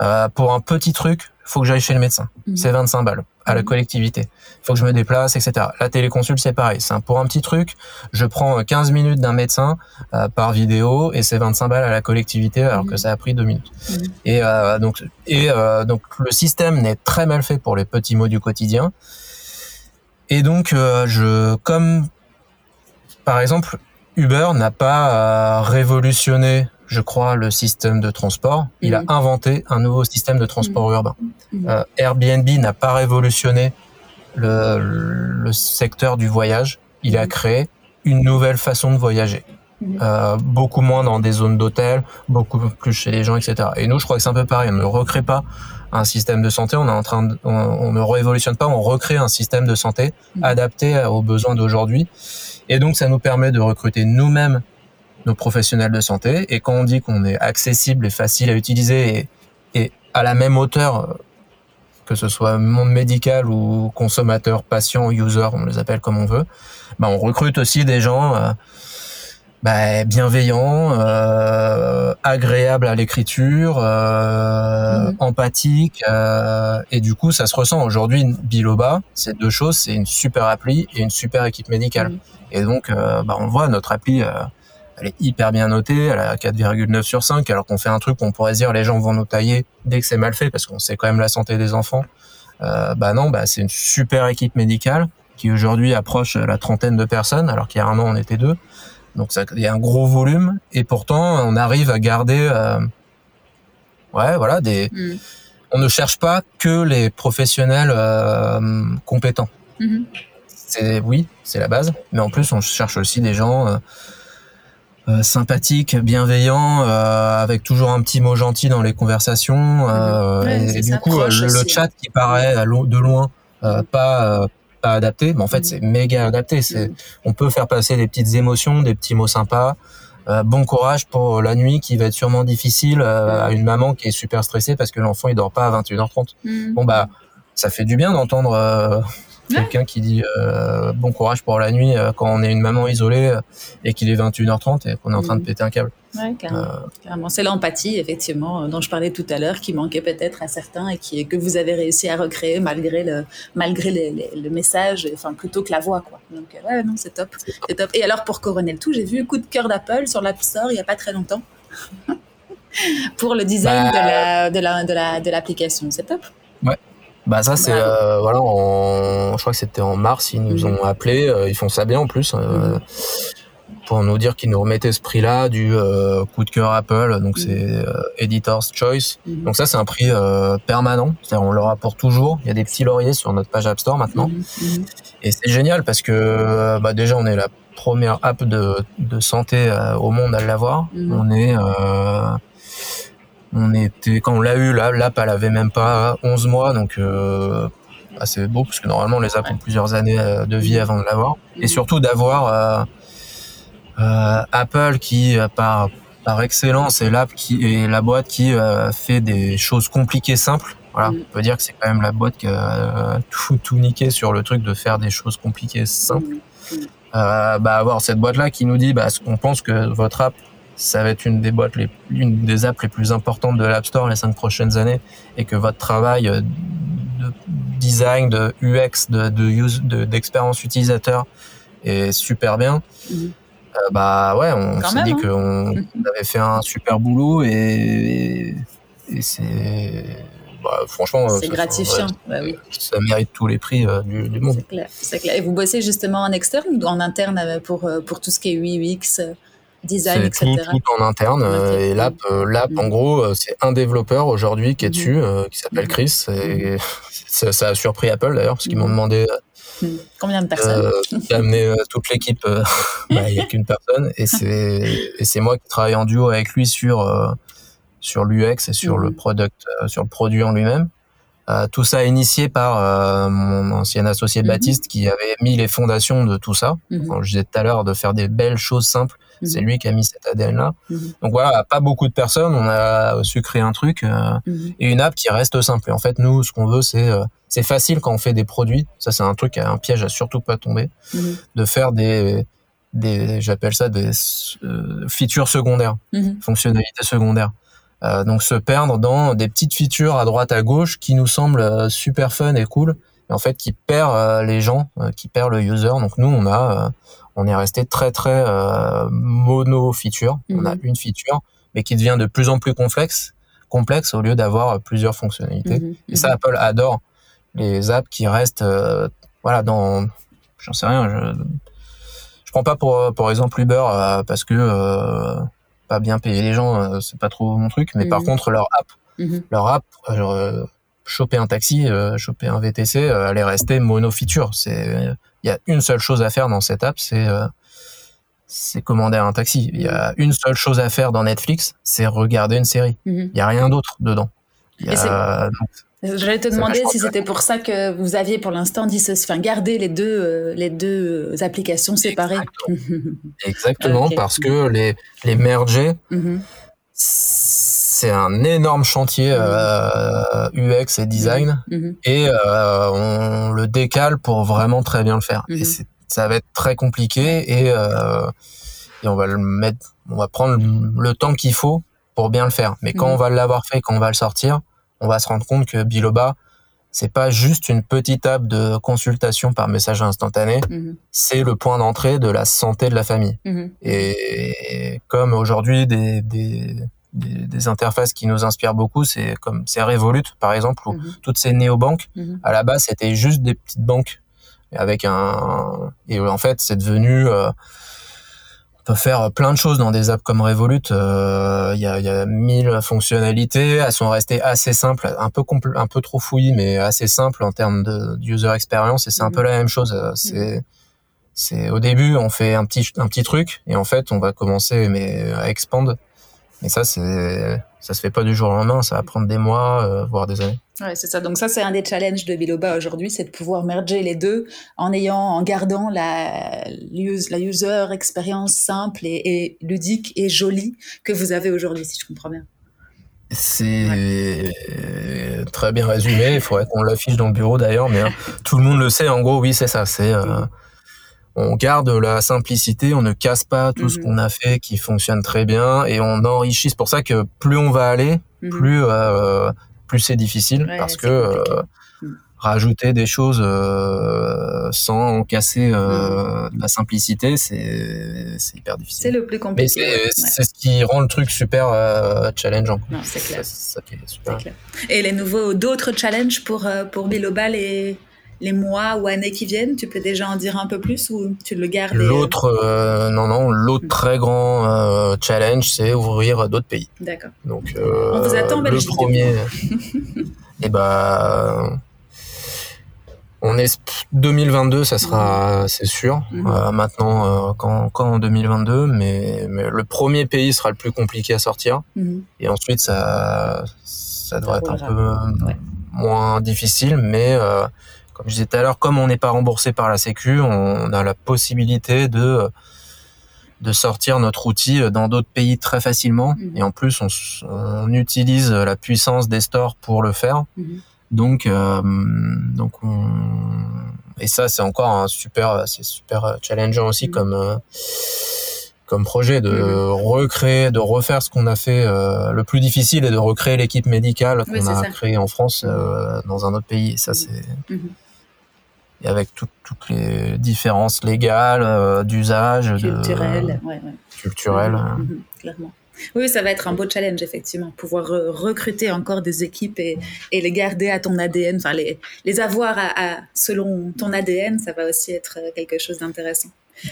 Euh, pour un petit truc, faut que j'aille chez le médecin.
Mhm.
C'est 25 balles à la
Mhm.
collectivité. Faut que je me déplace, etc. La téléconsulte, c'est pareil. C'est pour un petit truc, je prends 15 minutes d'un médecin euh, par vidéo et c'est 25 balles à la collectivité alors que ça a pris deux minutes. Et euh, donc, et euh, donc le système n'est très mal fait pour les petits mots du quotidien. Et donc, euh, je, comme par exemple, Uber n'a pas euh, révolutionné, je crois, le système de transport. Il a inventé un nouveau système de transport urbain.
Mhm.
Euh, Airbnb n'a pas révolutionné le, le secteur du voyage. Il a créé une nouvelle façon de voyager. Euh, beaucoup moins dans des zones d'hôtel, beaucoup plus chez les gens, etc. Et nous, je crois que c'est un peu pareil. On ne recrée pas un système de santé. On est en train, de, on, on ne révolutionne pas. On recrée un système de santé
Mhm.
adapté aux besoins d'aujourd'hui. Et donc, ça nous permet de recruter nous-mêmes nos professionnels de santé. Et quand on dit qu'on est accessible et facile à utiliser et, et à la même hauteur, euh, que ce soit monde médical ou consommateur, patient, user, on les appelle comme on veut, bah, on recrute aussi des gens euh, bah, bienveillants, euh, agréables à l'écriture, euh,
Mhm.
empathiques. euh, et du coup, ça se ressent. Aujourd'hui, Biloba, c'est deux choses. C'est une super appli et une super équipe médicale. Et donc, euh, bah, on voit notre appli, euh, elle est hyper bien notée, elle a 4,9 sur 5, alors qu'on fait un truc qu'on pourrait dire les gens vont nous tailler dès que c'est mal fait, parce qu'on sait quand même la santé des enfants. Euh, bah non, bah c'est une super équipe médicale qui aujourd'hui approche la trentaine de personnes, alors qu'il y a un an on était deux. Donc ça, il y a un gros volume, et pourtant on arrive à garder, euh, ouais, voilà, des,
Mhm.
on ne cherche pas que les professionnels euh, compétents.
Mhm.
C'est oui, c'est la base, mais en plus on cherche aussi des gens euh, sympathiques, bienveillants, avec toujours un petit mot gentil dans les conversations.
Ouais,
et, du coup, le, le
aussi,
chat qui paraît de loin euh, pas pas adapté, mais en fait c'est méga adapté. C'est
Mhm.
on peut faire passer des petites émotions, des petits mots sympas. Euh, bon courage pour la nuit qui va être sûrement difficile euh, à une maman qui est super stressée parce que l'enfant il dort pas à 21h30.
Mhm.
Bon bah ça fait du bien d'entendre euh, quelqu'un qui dit bon courage pour la nuit quand on est une maman isolée et qu'il est 21h30 et qu'on est en train de péter un câble.
Ouais.
Euh,
Clairement, c'est l'empathie, effectivement, euh, dont je parlais tout à l'heure, qui manquait peut-être à certains et qui, que vous avez réussi à recréer malgré le, malgré les- les- le message, enfin, plutôt que la voix, quoi. Donc, euh, ouais, non, c'est top. C'est top. Et alors, pour couronner le tout, j'ai vu coup de cœur d'Apple sur l'App Store il n'y a pas très longtemps. pour le design
Bah.
de la, de la, de la, de l'application. C'est top.
bah ça c'est euh, voilà en, je crois que c'était en mars ils nous
Mhm.
ont appelé euh, ils font ça bien en plus euh,
Mhm.
Pour nous dire qu'ils nous remettaient ce prix là du euh, coup de cœur Apple donc
Mhm.
c'est euh, Editor's Choice
Mhm.
donc ça c'est un prix euh, permanent c'est-à-dire on l'aura pour toujours il y a des petits lauriers sur notre page App Store maintenant.
Mhm.
Et c'est génial parce que euh, bah déjà on est la première app de, de santé au monde à l'avoir. On est on était quand on l'a eu là l'app elle avait même pas 11 mois donc bah, c'est beau parce que normalement les apps ont plusieurs années de vie avant de l'avoir et surtout d'avoir Apple qui euh, par par excellence est l'app qui est la boîte qui euh, fait des choses compliquées simples. Voilà,
Mhm.
on peut dire que c'est quand même la boîte qui a euh, tout, tout niqué sur le truc de faire des choses compliquées simples.
Mhm.
Euh, bah avoir cette boîte là qui nous dit bah on pense que votre app ça va être une des boîtes les une des apps les plus importantes de l'App Store les cinq prochaines années et que votre travail euh, de design de UX de de use de- d'expérience utilisateur est super bien. Euh, bah ouais on s'est dit
hein.
qu'on
Mhm.
avait fait un super boulot et et c'est bah, franchement
C'est
ça-
gratifiant.
ouais,
Bah oui.
ça mérite tous les prix euh, du, du monde
C'est clair, c'est clair. Et vous bossez justement en externe ou en interne euh, pour, euh, pour tout ce qui est UX, euh, design,
C'est
etc.
tout, tout en interne. Euh. Et l'app, euh, l'app,
Mhm.
en gros, euh, c'est un développeur aujourd'hui qui est
Mhm.
dessus, euh, qui s'appelle. Chris. Et ça, ça a surpris Apple d'ailleurs, parce qu'ils m'ont demandé.
Combien de personnes
euh, d'amener euh, toute l'équipe. euh, bah, Il n'y a qu'une personne. Et c'est, moi qui travaille en duo avec lui sur, sur l'UX et sur
Mhm.
le product, sur le produit en lui-même. Euh, tout ça initié par euh, mon ancien associé
Mhm.
Baptiste qui avait mis les fondations de tout ça.
Mhm.
Quand je disais tout à l'heure de faire des belles choses simples, c'est lui qui a mis cet ADN-là.
Mhm.
Donc voilà, pas beaucoup de personnes, on a su créer un truc euh, et une app qui reste simple. Et en fait, nous, ce qu'on veut, c'est c'est facile quand on fait des produits. Ça, c'est un truc, un piège à surtout pas tomber,
Mhm.
de faire des des j'appelle ça des euh, features secondaires,
Mhm.
fonctionnalités secondaires. Euh, donc se perdre dans des petites features à droite à gauche qui nous semblent euh, super fun et cool, et en fait qui perd euh, les gens, qui perd le user. Donc nous, on a, on est resté très très mono feature. On a
Mhm.
une feature, mais qui devient de plus en plus complexe, complexe au lieu d'avoir plusieurs fonctionnalités. Et ça, Apple adore les apps qui restent, euh, voilà, dans, j'en sais rien, je, je prends pas pour, pour exemple Uber euh, parce que euh, pas bien payer les gens, c'est pas trop mon truc, mais par
Mhm.
contre leur app,
Mhm.
leur app, genre, choper un taxi, choper un VTC, elle est restée mono feature. C'est, il y a une seule chose à faire dans cette app, c'est c'est commander un taxi. Il y a une seule chose à faire dans Netflix, c'est regarder une série.
Mhm.
Il y a rien d'autre dedans. Y a,
J'allais te demander si c'était pour ça que vous aviez pour l'instant dissocié, enfin gardé les deux, euh, les deux applications séparées.
Exactement, parce que les, les merger,
Mhm.
c'est un énorme chantier euh, UX et design,
Mhm.
et euh, on le décale pour vraiment très bien le faire. Et ça va être très compliqué, et, euh, et on va le mettre, on va prendre le temps qu'il faut pour bien le faire. Mais quand on va l'avoir fait, quand on va le sortir, on va se rendre compte que Biloba, c'est pas juste une petite app de consultation par message instantané,
Mhm.
c'est le point d'entrée de la santé de la famille.
Mhm.
Et comme aujourd'hui des, des, des, des interfaces qui nous inspirent beaucoup, c'est comme c'est Revolut par exemple, ou
Mhm.
toutes ces néobanques, à la base c'était juste des petites banques avec un et en fait c'est devenu euh, peut faire plein de choses dans des apps comme Revolut. Il y, a, y a mille fonctionnalités. Elles sont restées assez simples, un peu un peu trop fouilles, mais assez simples en termes de user experience. Et c'est un peu la même chose. C'est c'est au début on fait un petit un petit truc et en fait on va commencer mais à expand mais ça c'est ça se fait pas du jour au lendemain ça va prendre des mois euh, voire des années
ouais c'est ça donc ça c'est un des challenges de Biloba aujourd'hui c'est de pouvoir merger les deux en ayant en gardant la la user expérience simple et, ludique et jolie que vous avez aujourd'hui si je comprends bien
c'est très bien résumé. Il faudrait qu'on l'affiche dans le bureau d'ailleurs, mais hein, tout le monde le sait. En gros, oui, c'est ça. C'est euh, on garde la simplicité, on ne casse pas tout ce mhm. qu'on a fait qui fonctionne très bien et on enrichit. C'est pour ça que plus on va aller, mhm. plus euh, plus c'est difficile parce que euh, mhm. rajouter des choses euh, sans casser la simplicité, c'est c'est hyper difficile.
C'est le plus compliqué.
c'est ce qui rend le truc super challengeant.
Non, c'est clair. clair. Et les nouveaux d'autres challenges pour pour Bilobal et les mois ou années qui viennent Tu peux déjà en dire un peu plus ou tu le gardes
L'autre, euh, non, non, l'autre hmm. très grand euh, challenge, c'est ouvrir d'autres pays.
D'accord.
Donc, euh, on vous attend, Le premier, et eh ben, on est 2022, ça sera, hmm. c'est sûr. Hmm. maintenant, quand, quand en 2022, mais, mais, le premier pays sera le plus compliqué à sortir. Et ensuite, ça, ça devrait être un peu moins difficile, mais comme je disais tout à l'heure, comme on n'est pas remboursé par la Sécu, on a la possibilité de de sortir notre outil dans d'autres pays très facilement. Mhm. Et en plus, on, utilise la puissance des stores pour le faire. Mhm. Donc, euh, donc et ça, c'est encore un super, c'est super challengeant aussi mhm. comme euh, comme projet de recréer, de refaire ce qu'on a fait. Euh, le plus difficile est de recréer l'équipe médicale qu'on a créée en France dans un autre pays. ça, c'est et avec toutes les différences légales, euh, d'usage,
culturelles,
culturelles.
Mhm, mhm, clairement. Oui, ça va être un beau challenge, effectivement. Pouvoir recruter encore des équipes et, et, les garder à ton ADN, enfin les, les avoir à, selon ton ADN, ça va aussi être euh, quelque chose d'intéressant.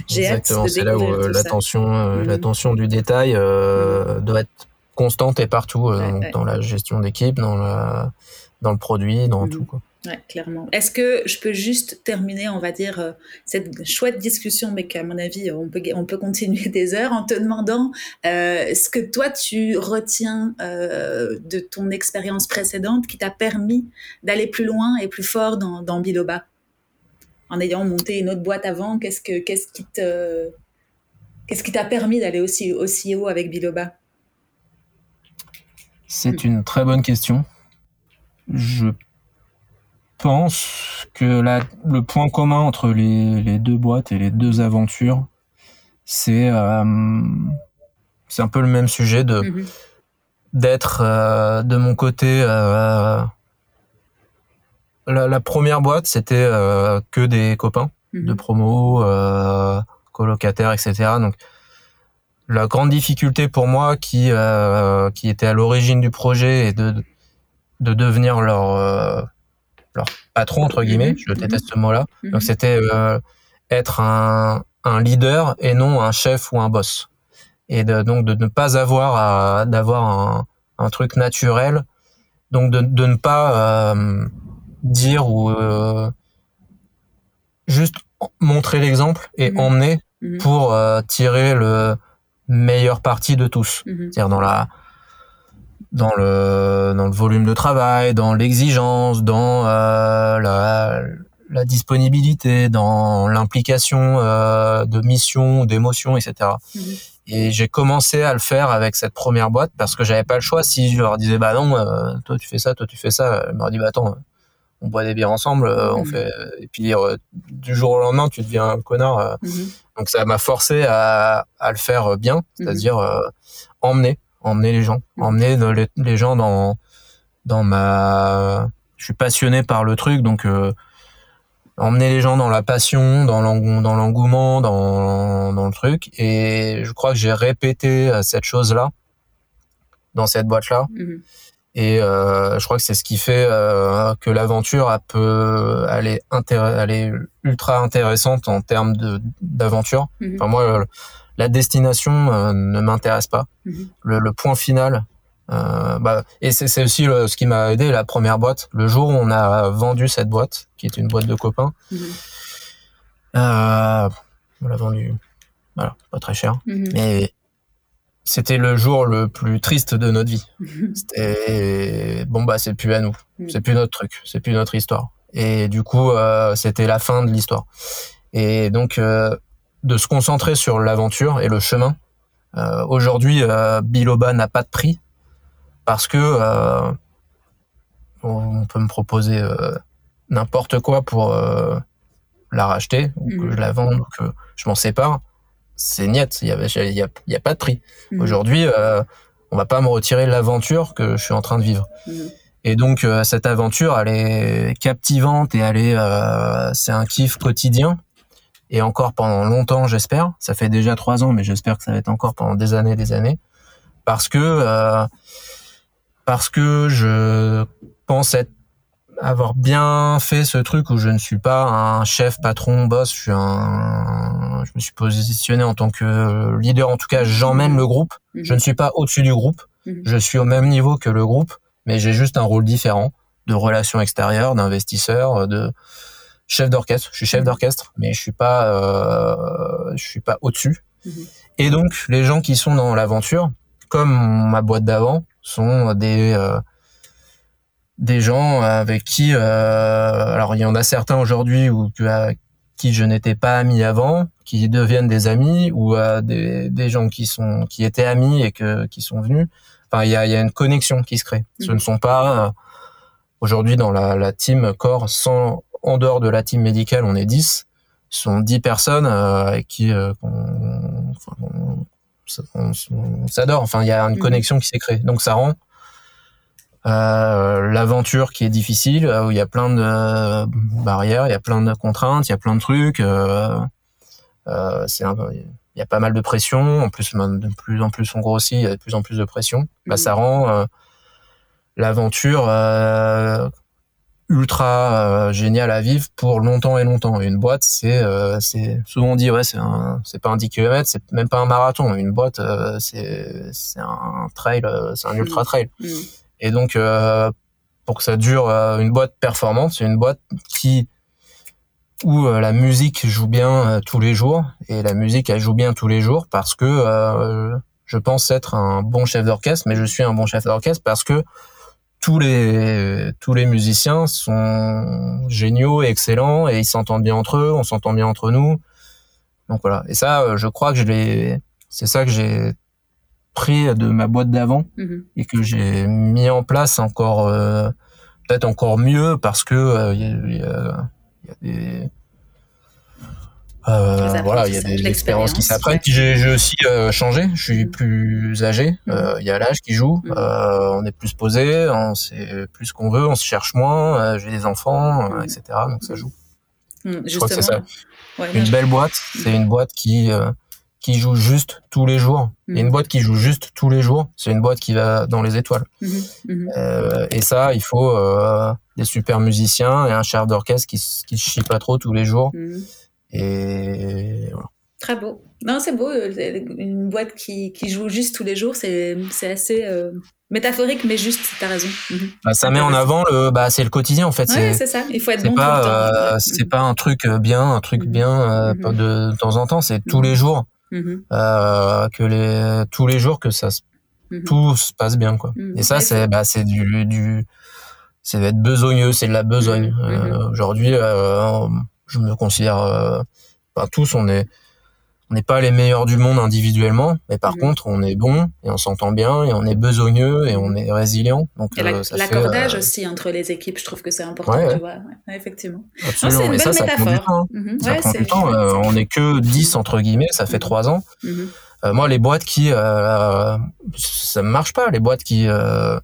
J'ai hâte de c'est là où euh, l'attention, mhm. l'attention du détail doit être constante et partout, dans la gestion d'équipe, dans, la, dans le produit, dans tout. Quoi.
Ouais, clairement. Est-ce que je peux juste terminer, on va dire, euh, cette chouette discussion, mais qu'à mon avis, on peut, on peut continuer des heures en te demandant euh, ce que toi, tu retiens euh, de ton expérience précédente qui t'a permis d'aller plus loin et plus fort dans, dans Biloba? En ayant monté une autre boîte avant, qu'est-ce, que, qui te... Qu'est-ce qui t'a permis d'aller aussi, aussi haut avec Biloba?
C'est une très bonne question. Je pense que la, le point commun entre les, les, deux boîtes et les deux aventures, c'est euh, c'est un peu le même sujet de mhm. d'être euh, de mon côté. Euh, la, la, première boîte, c'était que des copains mhm. de promo, colocataires, etc. Donc la grande difficulté pour moi qui qui était à l'origine du projet et de de devenir leur leur patron entre guillemets, mhm. je déteste ce mot-là. Mhm. Donc c'était euh, être un, un, leader et non un chef ou un boss. Et de, donc de ne pas avoir d'avoir un, un, truc naturel, donc de, de ne pas euh, dire ou euh, juste montrer l'exemple et mhm. emmener pour tirer le meilleur parti de tous. C'est-à-dire dans la dans le dans le volume de travail, dans l'exigence, dans euh, la, la disponibilité, dans l'implication euh, de mission, d'émotion, etc. Mhm. Et j'ai commencé à le faire avec cette première boîte parce que j'avais pas le choix. Si je leur disais bah non, euh, toi tu fais ça, toi tu fais ça, ils m'auraient dit bah attends, on boit des bières ensemble, on mhm. fait et puis du jour au lendemain tu deviens un connard. Mhm. Donc ça m'a forcé à, à le faire bien, c'est-à-dire emmener emmener les gens, mm. emmener les, gens dans dans ma. Je suis passionné par le truc, donc euh, emmener les gens dans la passion, dans l'engouement, dans dans le truc. Et je crois que j'ai répété euh, cette chose-là dans cette boîte-là. Mm-hmm. Et euh, je crois que c'est ce qui fait que l'aventure peut aller aller ultra intéressante en termes de d'aventure. Mm-hmm. Enfin moi la destination euh, ne m'intéresse pas.
Mhm.
Le, le point final. euh, bah, et c'est aussi le- ce qui m'a aidé la première boîte. Le jour où on a vendu cette boîte, qui est une boîte de copains,
Mhm.
euh, on l'a vendu, voilà, pas très cher,
Mhm.
mais c'était le jour le plus triste de notre vie.
Mhm.
C'était bon bah c'est plus à nous, c'est plus notre truc, c'est plus notre histoire. Et du coup euh, c'était la fin de l'histoire. Et donc euh, de se concentrer sur l'aventure et le chemin. Euh, Aujourd'hui euh, Biloba n'a pas de prix parce que euh, on peut me proposer n'importe quoi pour la racheter ou que
Mhm.
je la vende ou que je m'en sépare. C'est niet, il y a, pas de prix.
Mhm.
Aujourd'hui, on va pas me retirer l'aventure que je suis en train de vivre.
Mhm.
Et donc cette aventure, elle est captivante et elle est, c'est un kiff quotidien. Et encore pendant longtemps, j'espère. Ça fait déjà trois ans, mais j'espère que ça va être encore pendant des années, des années, parce que euh, parce que je pense être avoir bien fait ce truc où je ne suis pas un chef, patron, boss. Je suis un, je me suis positionné en tant que leader. En tout cas, j'emmène le groupe.
Mhm.
Je ne suis pas au-dessus du groupe.
Mhm.
Je suis au même niveau que le groupe, mais j'ai juste un rôle différent de relations extérieures, d'investisseur, de chef d'orchestre. Je suis chef
Mhm.
d'orchestre, mais je suis pas, euh, je suis pas au-dessus.
Mhm.
Et donc, les gens qui sont dans l'aventure, comme ma boîte d'avant, sont des euh, des gens avec qui, euh, alors il y en a certains aujourd'hui ou à qui je n'étais pas ami avant, qui deviennent des amis, ou euh, des, des gens qui sont qui étaient amis et que qui sont venus. Enfin, il y a, y a une connexion qui se crée. Ce
Mhm.
ne sont pas euh, aujourd'hui dans la, la team corps, sans en dehors de la team médicale, on est 10 Ce sont 10 personnes euh, avec qui euh, on, on- on s'adore. Enfin, il y a une
Mhm.
connexion qui s'est créée. Donc ça rend euh, l'aventure qui est difficile, euh, où il y a plein de euh, barrières, il y a plein de contraintes, il y a plein de trucs. C'est il y a pas mal de pression. En plus, de plus en plus on grossit, il y a de plus en plus de pression. Bah,
Mhm.
ça rend l'aventure ultra euh, géniale à vivre pour longtemps et longtemps. Une boîte, c'est euh, c'est souvent on dit ouais, c'est un c'est pas un 10 km, c'est même pas un marathon. Une boîte, euh, c'est c'est un trail, euh, c'est un ultra trail.
Mhm.
Et donc, euh, pour que ça dure, euh, une boîte performante, c'est une boîte qui où euh, la musique joue bien tous les jours. Et la musique, elle joue bien tous les jours parce que euh, je pense être un bon chef d'orchestre, mais je suis un bon chef d'orchestre parce que tous les tous les musiciens sont géniaux et excellents et ils s'entendent bien entre eux, on s'entend bien entre nous. Donc voilà. Et ça, euh, je crois que je l'ai. C'est ça que j'ai pris de ma boîte d'avant
Mhm.
et que j'ai mis en place encore euh, peut-être encore mieux parce que euh, il y, a, il y a- il y a des euh, voilà il y a des expériences qui puis j'ai j'ai aussi euh, changé je suis
Mhm.
plus âgé
Mhm.
euh, il y a l'âge qui joue
Mhm.
euh, on est plus posé on sait plus ce qu'on veut on se cherche moins euh, j'ai des enfants etc donc ça joue. Je crois que c'est.
Ouais,
une belle boîte c'est une boîte qui euh, qui joue juste tous les jours et une boîte qui joue juste tous les jours c'est une boîte qui va dans les étoiles
Mhm. Mhm.
euh, et ça, il faut euh, des super musiciens et un chef d'orchestre qui, se chie pas trop tous les jours.
Mhm.
Et voilà.
Très beau. Non, c'est beau. euh, Une boîte qui, qui joue juste tous les jours, c'est assez euh, métaphorique, mais juste, t'as raison. Mhm.
Bah, ça met en avant le, bah, c'est le quotidien en fait.
Ouais,
c'est
ça. Il faut être bon tout
pas,
le temps.
euh,
Ouais.
c'est pas un truc bien, un truc
Mhm.
bien euh,
Mhm.
de, de temps en temps. C'est tous
Mhm.
les jours
Mhm.
que les, tous les jours que ça, se-
Mhm.
tout se passe bien quoi.
Mhm.
Et ça, c'est, bah, c'est du, du, c'est d'être besogneux, c'est de la besogne.
Mhm.
Aujourd'hui, je me considère, euh, tous, on est, on n'est pas les meilleurs du monde individuellement, mais par
Mhm.
contre, on est bon et on s'entend bien et on est besogneux et on est résilient. Donc, euh,
l'accordage
euh,
aussi entre les équipes, je trouve que c'est important,
Ouais, ouais.
tu vois. Ouais, effectivement. C'est une
et ça,
belle
ça prend du
métaphore.
temps. hein. Ça
Ouais,
prend du temps. Euh, on n'est que 10 entre guillemets, ça fait. 3 ans.
Mhm.
Euh, moi, les boîtes qui, euh, ça ne marche pas. Les boîtes qui, euh,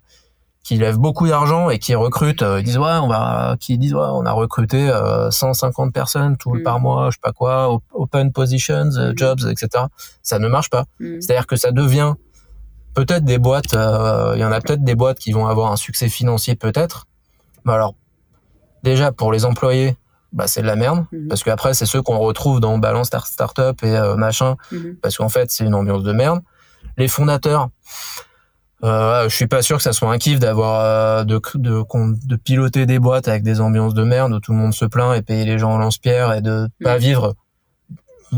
qui lèvent beaucoup d'argent et qui recrutent, euh, ils disent ouais, on va, qui disent ouais, on a recruté euh, 150 personnes tout par mois, je sais pas quoi, op- open positions, euh,
Mhm.
jobs, etc. Ça ne marche pas.
Mhm.
C'est-à-dire que ça devient peut-être des boîtes. euh, Il y en a peut-être des boîtes qui vont avoir un succès financier, peut-être. Mais alors, déjà pour les employés, bah c'est de la merde mhm. parce qu'après c'est ceux qu'on retrouve dans Balance Startup et euh, machin mhm. parce qu'en fait c'est une ambiance de merde. Les fondateurs, euh, je suis pas sûr que ça soit un kiff d'avoir euh, de, de, de piloter des boîtes avec des ambiances de merde où tout le monde se plaint et payer les gens en lance-pierre et de pas mhm. vivre.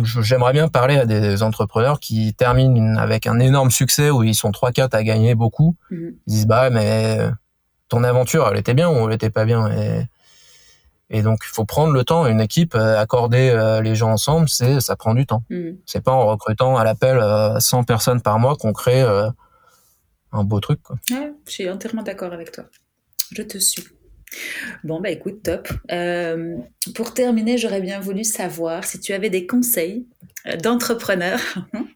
J'aimerais bien parler à des entrepreneurs qui terminent avec un énorme succès où ils sont 3-4 à gagner beaucoup. Ils disent bah mais ton aventure elle était bien ou elle était pas bien et et donc, il faut prendre le temps. Une équipe, euh, accorder euh, les gens ensemble, c'est ça prend du temps. Mm. C'est pas en recrutant à l'appel 100 euh, personnes par mois qu'on crée un beau truc. Quoi.
Ouais, je suis entièrement d'accord avec toi. Je te suis. Bon, bah écoute, top. pour terminer, j'aurais bien voulu savoir si tu avais des conseils d'entrepreneurs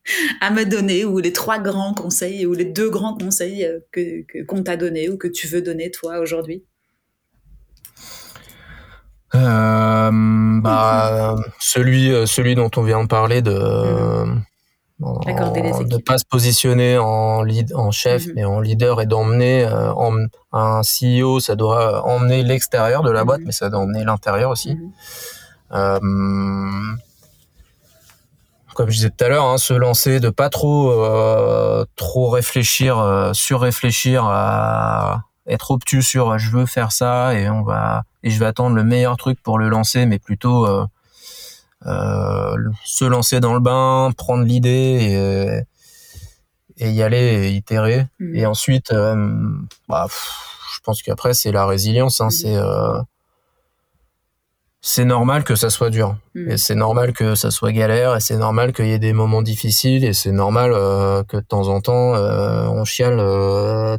à me donner, ou les trois grands conseils, ou les deux grands conseils que qu'on t'a donné ou que tu veux donner toi aujourd'hui.
Euh, bah, celui, euh, celui dont on vient de parler de mm. de pas se positionner en lead, en chef, mais en leader et d'emmener euh, en, un CEO, ça doit emmener l'extérieur de la boîte, mm-hmm. mais ça doit emmener l'intérieur aussi. Mm-hmm. comme je disais tout à l'heure, hein, se lancer, de pas trop trop réfléchir, surréfléchir à être obtus sur je veux faire ça et on va et je vais attendre le meilleur truc pour le lancer, mais plutôt euh, euh, se lancer dans le bain, prendre l'idée et, et, y aller, et itérer. Mm. Et ensuite, euh, bah, je pense qu'après c'est la résilience. Hein, mm. C'est c'est normal que ça soit dur mm. et c'est normal que ça soit galère et c'est normal qu'il y ait des moments difficiles et c'est normal que de temps en temps on chiale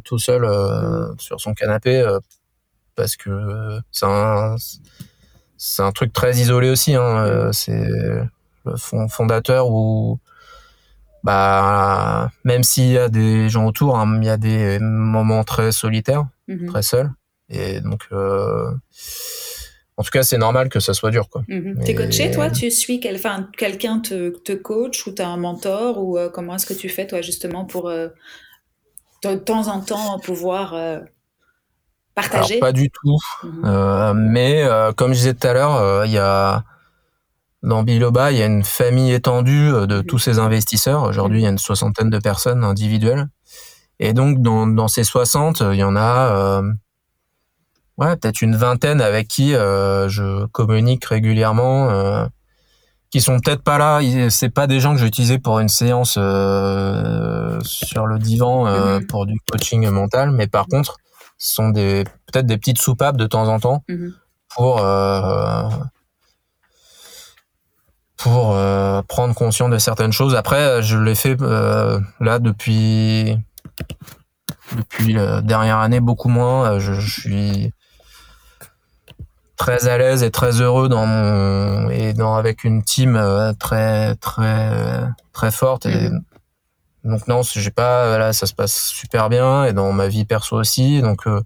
tout seul sur son canapé parce que c'est un c'est un truc très isolé aussi. Hein. Euh, c'est le fondateur où bah même s'il y a des gens autour, hein, il y a des moments très solitaires, mhm. très seuls. Et donc euh, en tout cas, c'est normal que ça soit dur. Quoi.
Mhm. Tu es coaché, toi? Tu suis quel... quelqu'un te, te coach ou tu as un mentor Ou euh, comment est-ce que tu fais, toi, justement, pour de temps en temps pouvoir Partager
Pas du tout. Mhm. Euh, mais euh, comme je disais tout à l'heure, euh, il y a dans Biloba, il y a une famille étendue de mhm. tous ces investisseurs. Aujourd'hui, il y a une soixantaine de personnes individuelles. Et donc, dans, dans ces 60, il y en a ouais, peut-être une vingtaine avec qui je communique régulièrement, qui sont peut-être pas là. C'est pas des gens que j'ai utilisés pour une séance sur le divan mhm. pour du coaching mental, mais par contre, sont des peut-être des petites soupapes de temps en temps mhm. pour euh, pour euh, prendre conscience de certaines choses. Après, je l'ai fait euh, là depuis depuis la dernière année beaucoup moins. Je, suis très à l'aise et très heureux dans mon et dans avec une team très très très forte et mhm. Donc non, j'ai pas là ça se passe super bien et dans ma vie perso aussi donc euh,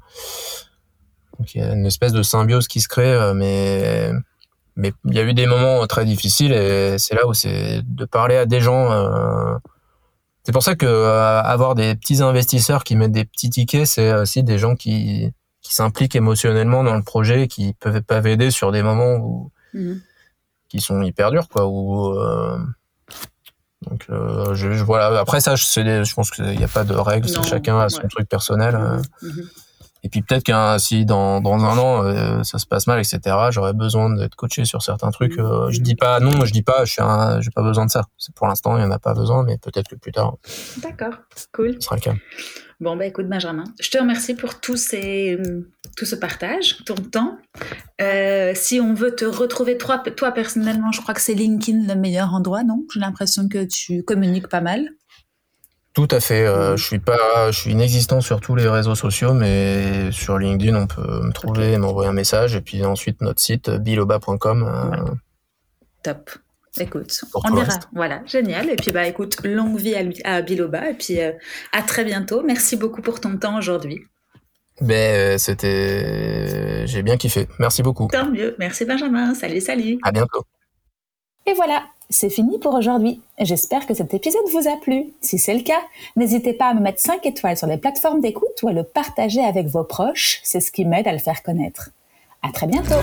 il y a une espèce de symbiose qui se crée euh, mais mais il y a eu des moments très difficiles et c'est là où c'est de parler à des gens euh, c'est pour ça que avoir des petits investisseurs qui mettent des petits tickets c'est aussi des gens qui qui s'impliquent émotionnellement dans le projet qui peuvent pas aider sur des moments où mmh. qui sont hyper durs quoi où donc euh, je, voilà. Après ça, je, je pense qu'il n'y a pas de règles. chacun a son truc personnel. Euh. Mhm. Mhm. Et puis peut-être qu'un si dans, dans un an euh, ça se passe mal, etc. J'aurais besoin d'être coaché sur certains trucs. Mhm. je dis pas non, je dis pas, je suis j'ai pas besoin de ça. Pour l'instant, il y en a pas besoin, mais peut-être que plus tard.
D'accord, cool.
Ce sera le cas.
Bon, bah écoute, Benjamin, je te remercie pour tout, ces, tout ce partage, ton temps. Euh, si on veut te retrouver, toi, toi personnellement, je crois que c'est LinkedIn le meilleur endroit, non? J'ai l'impression que tu communiques pas mal.
Tout à fait. Euh, je suis pas, je suis inexistant sur tous les réseaux sociaux, mais sur LinkedIn, on peut me trouver, et m'envoyer un message, et puis ensuite notre site biloba.com. Euh,
Top. Écoute, on ira. Voilà, génial. Et puis bah écoute, longue vie à, Biloba et puis euh, à très bientôt. Merci beaucoup pour ton temps aujourd'hui.
Ben c'était, j'ai bien kiffé. Merci beaucoup.
Tant mieux. Merci Benjamin. Salut, salut.
À bientôt.
Et voilà, c'est fini pour aujourd'hui. J'espère que cet épisode vous a plu. Si c'est le cas, n'hésitez pas à me mettre 5 étoiles sur les plateformes d'écoute ou à le partager avec vos proches. C'est ce qui m'aide à le faire connaître. À très bientôt.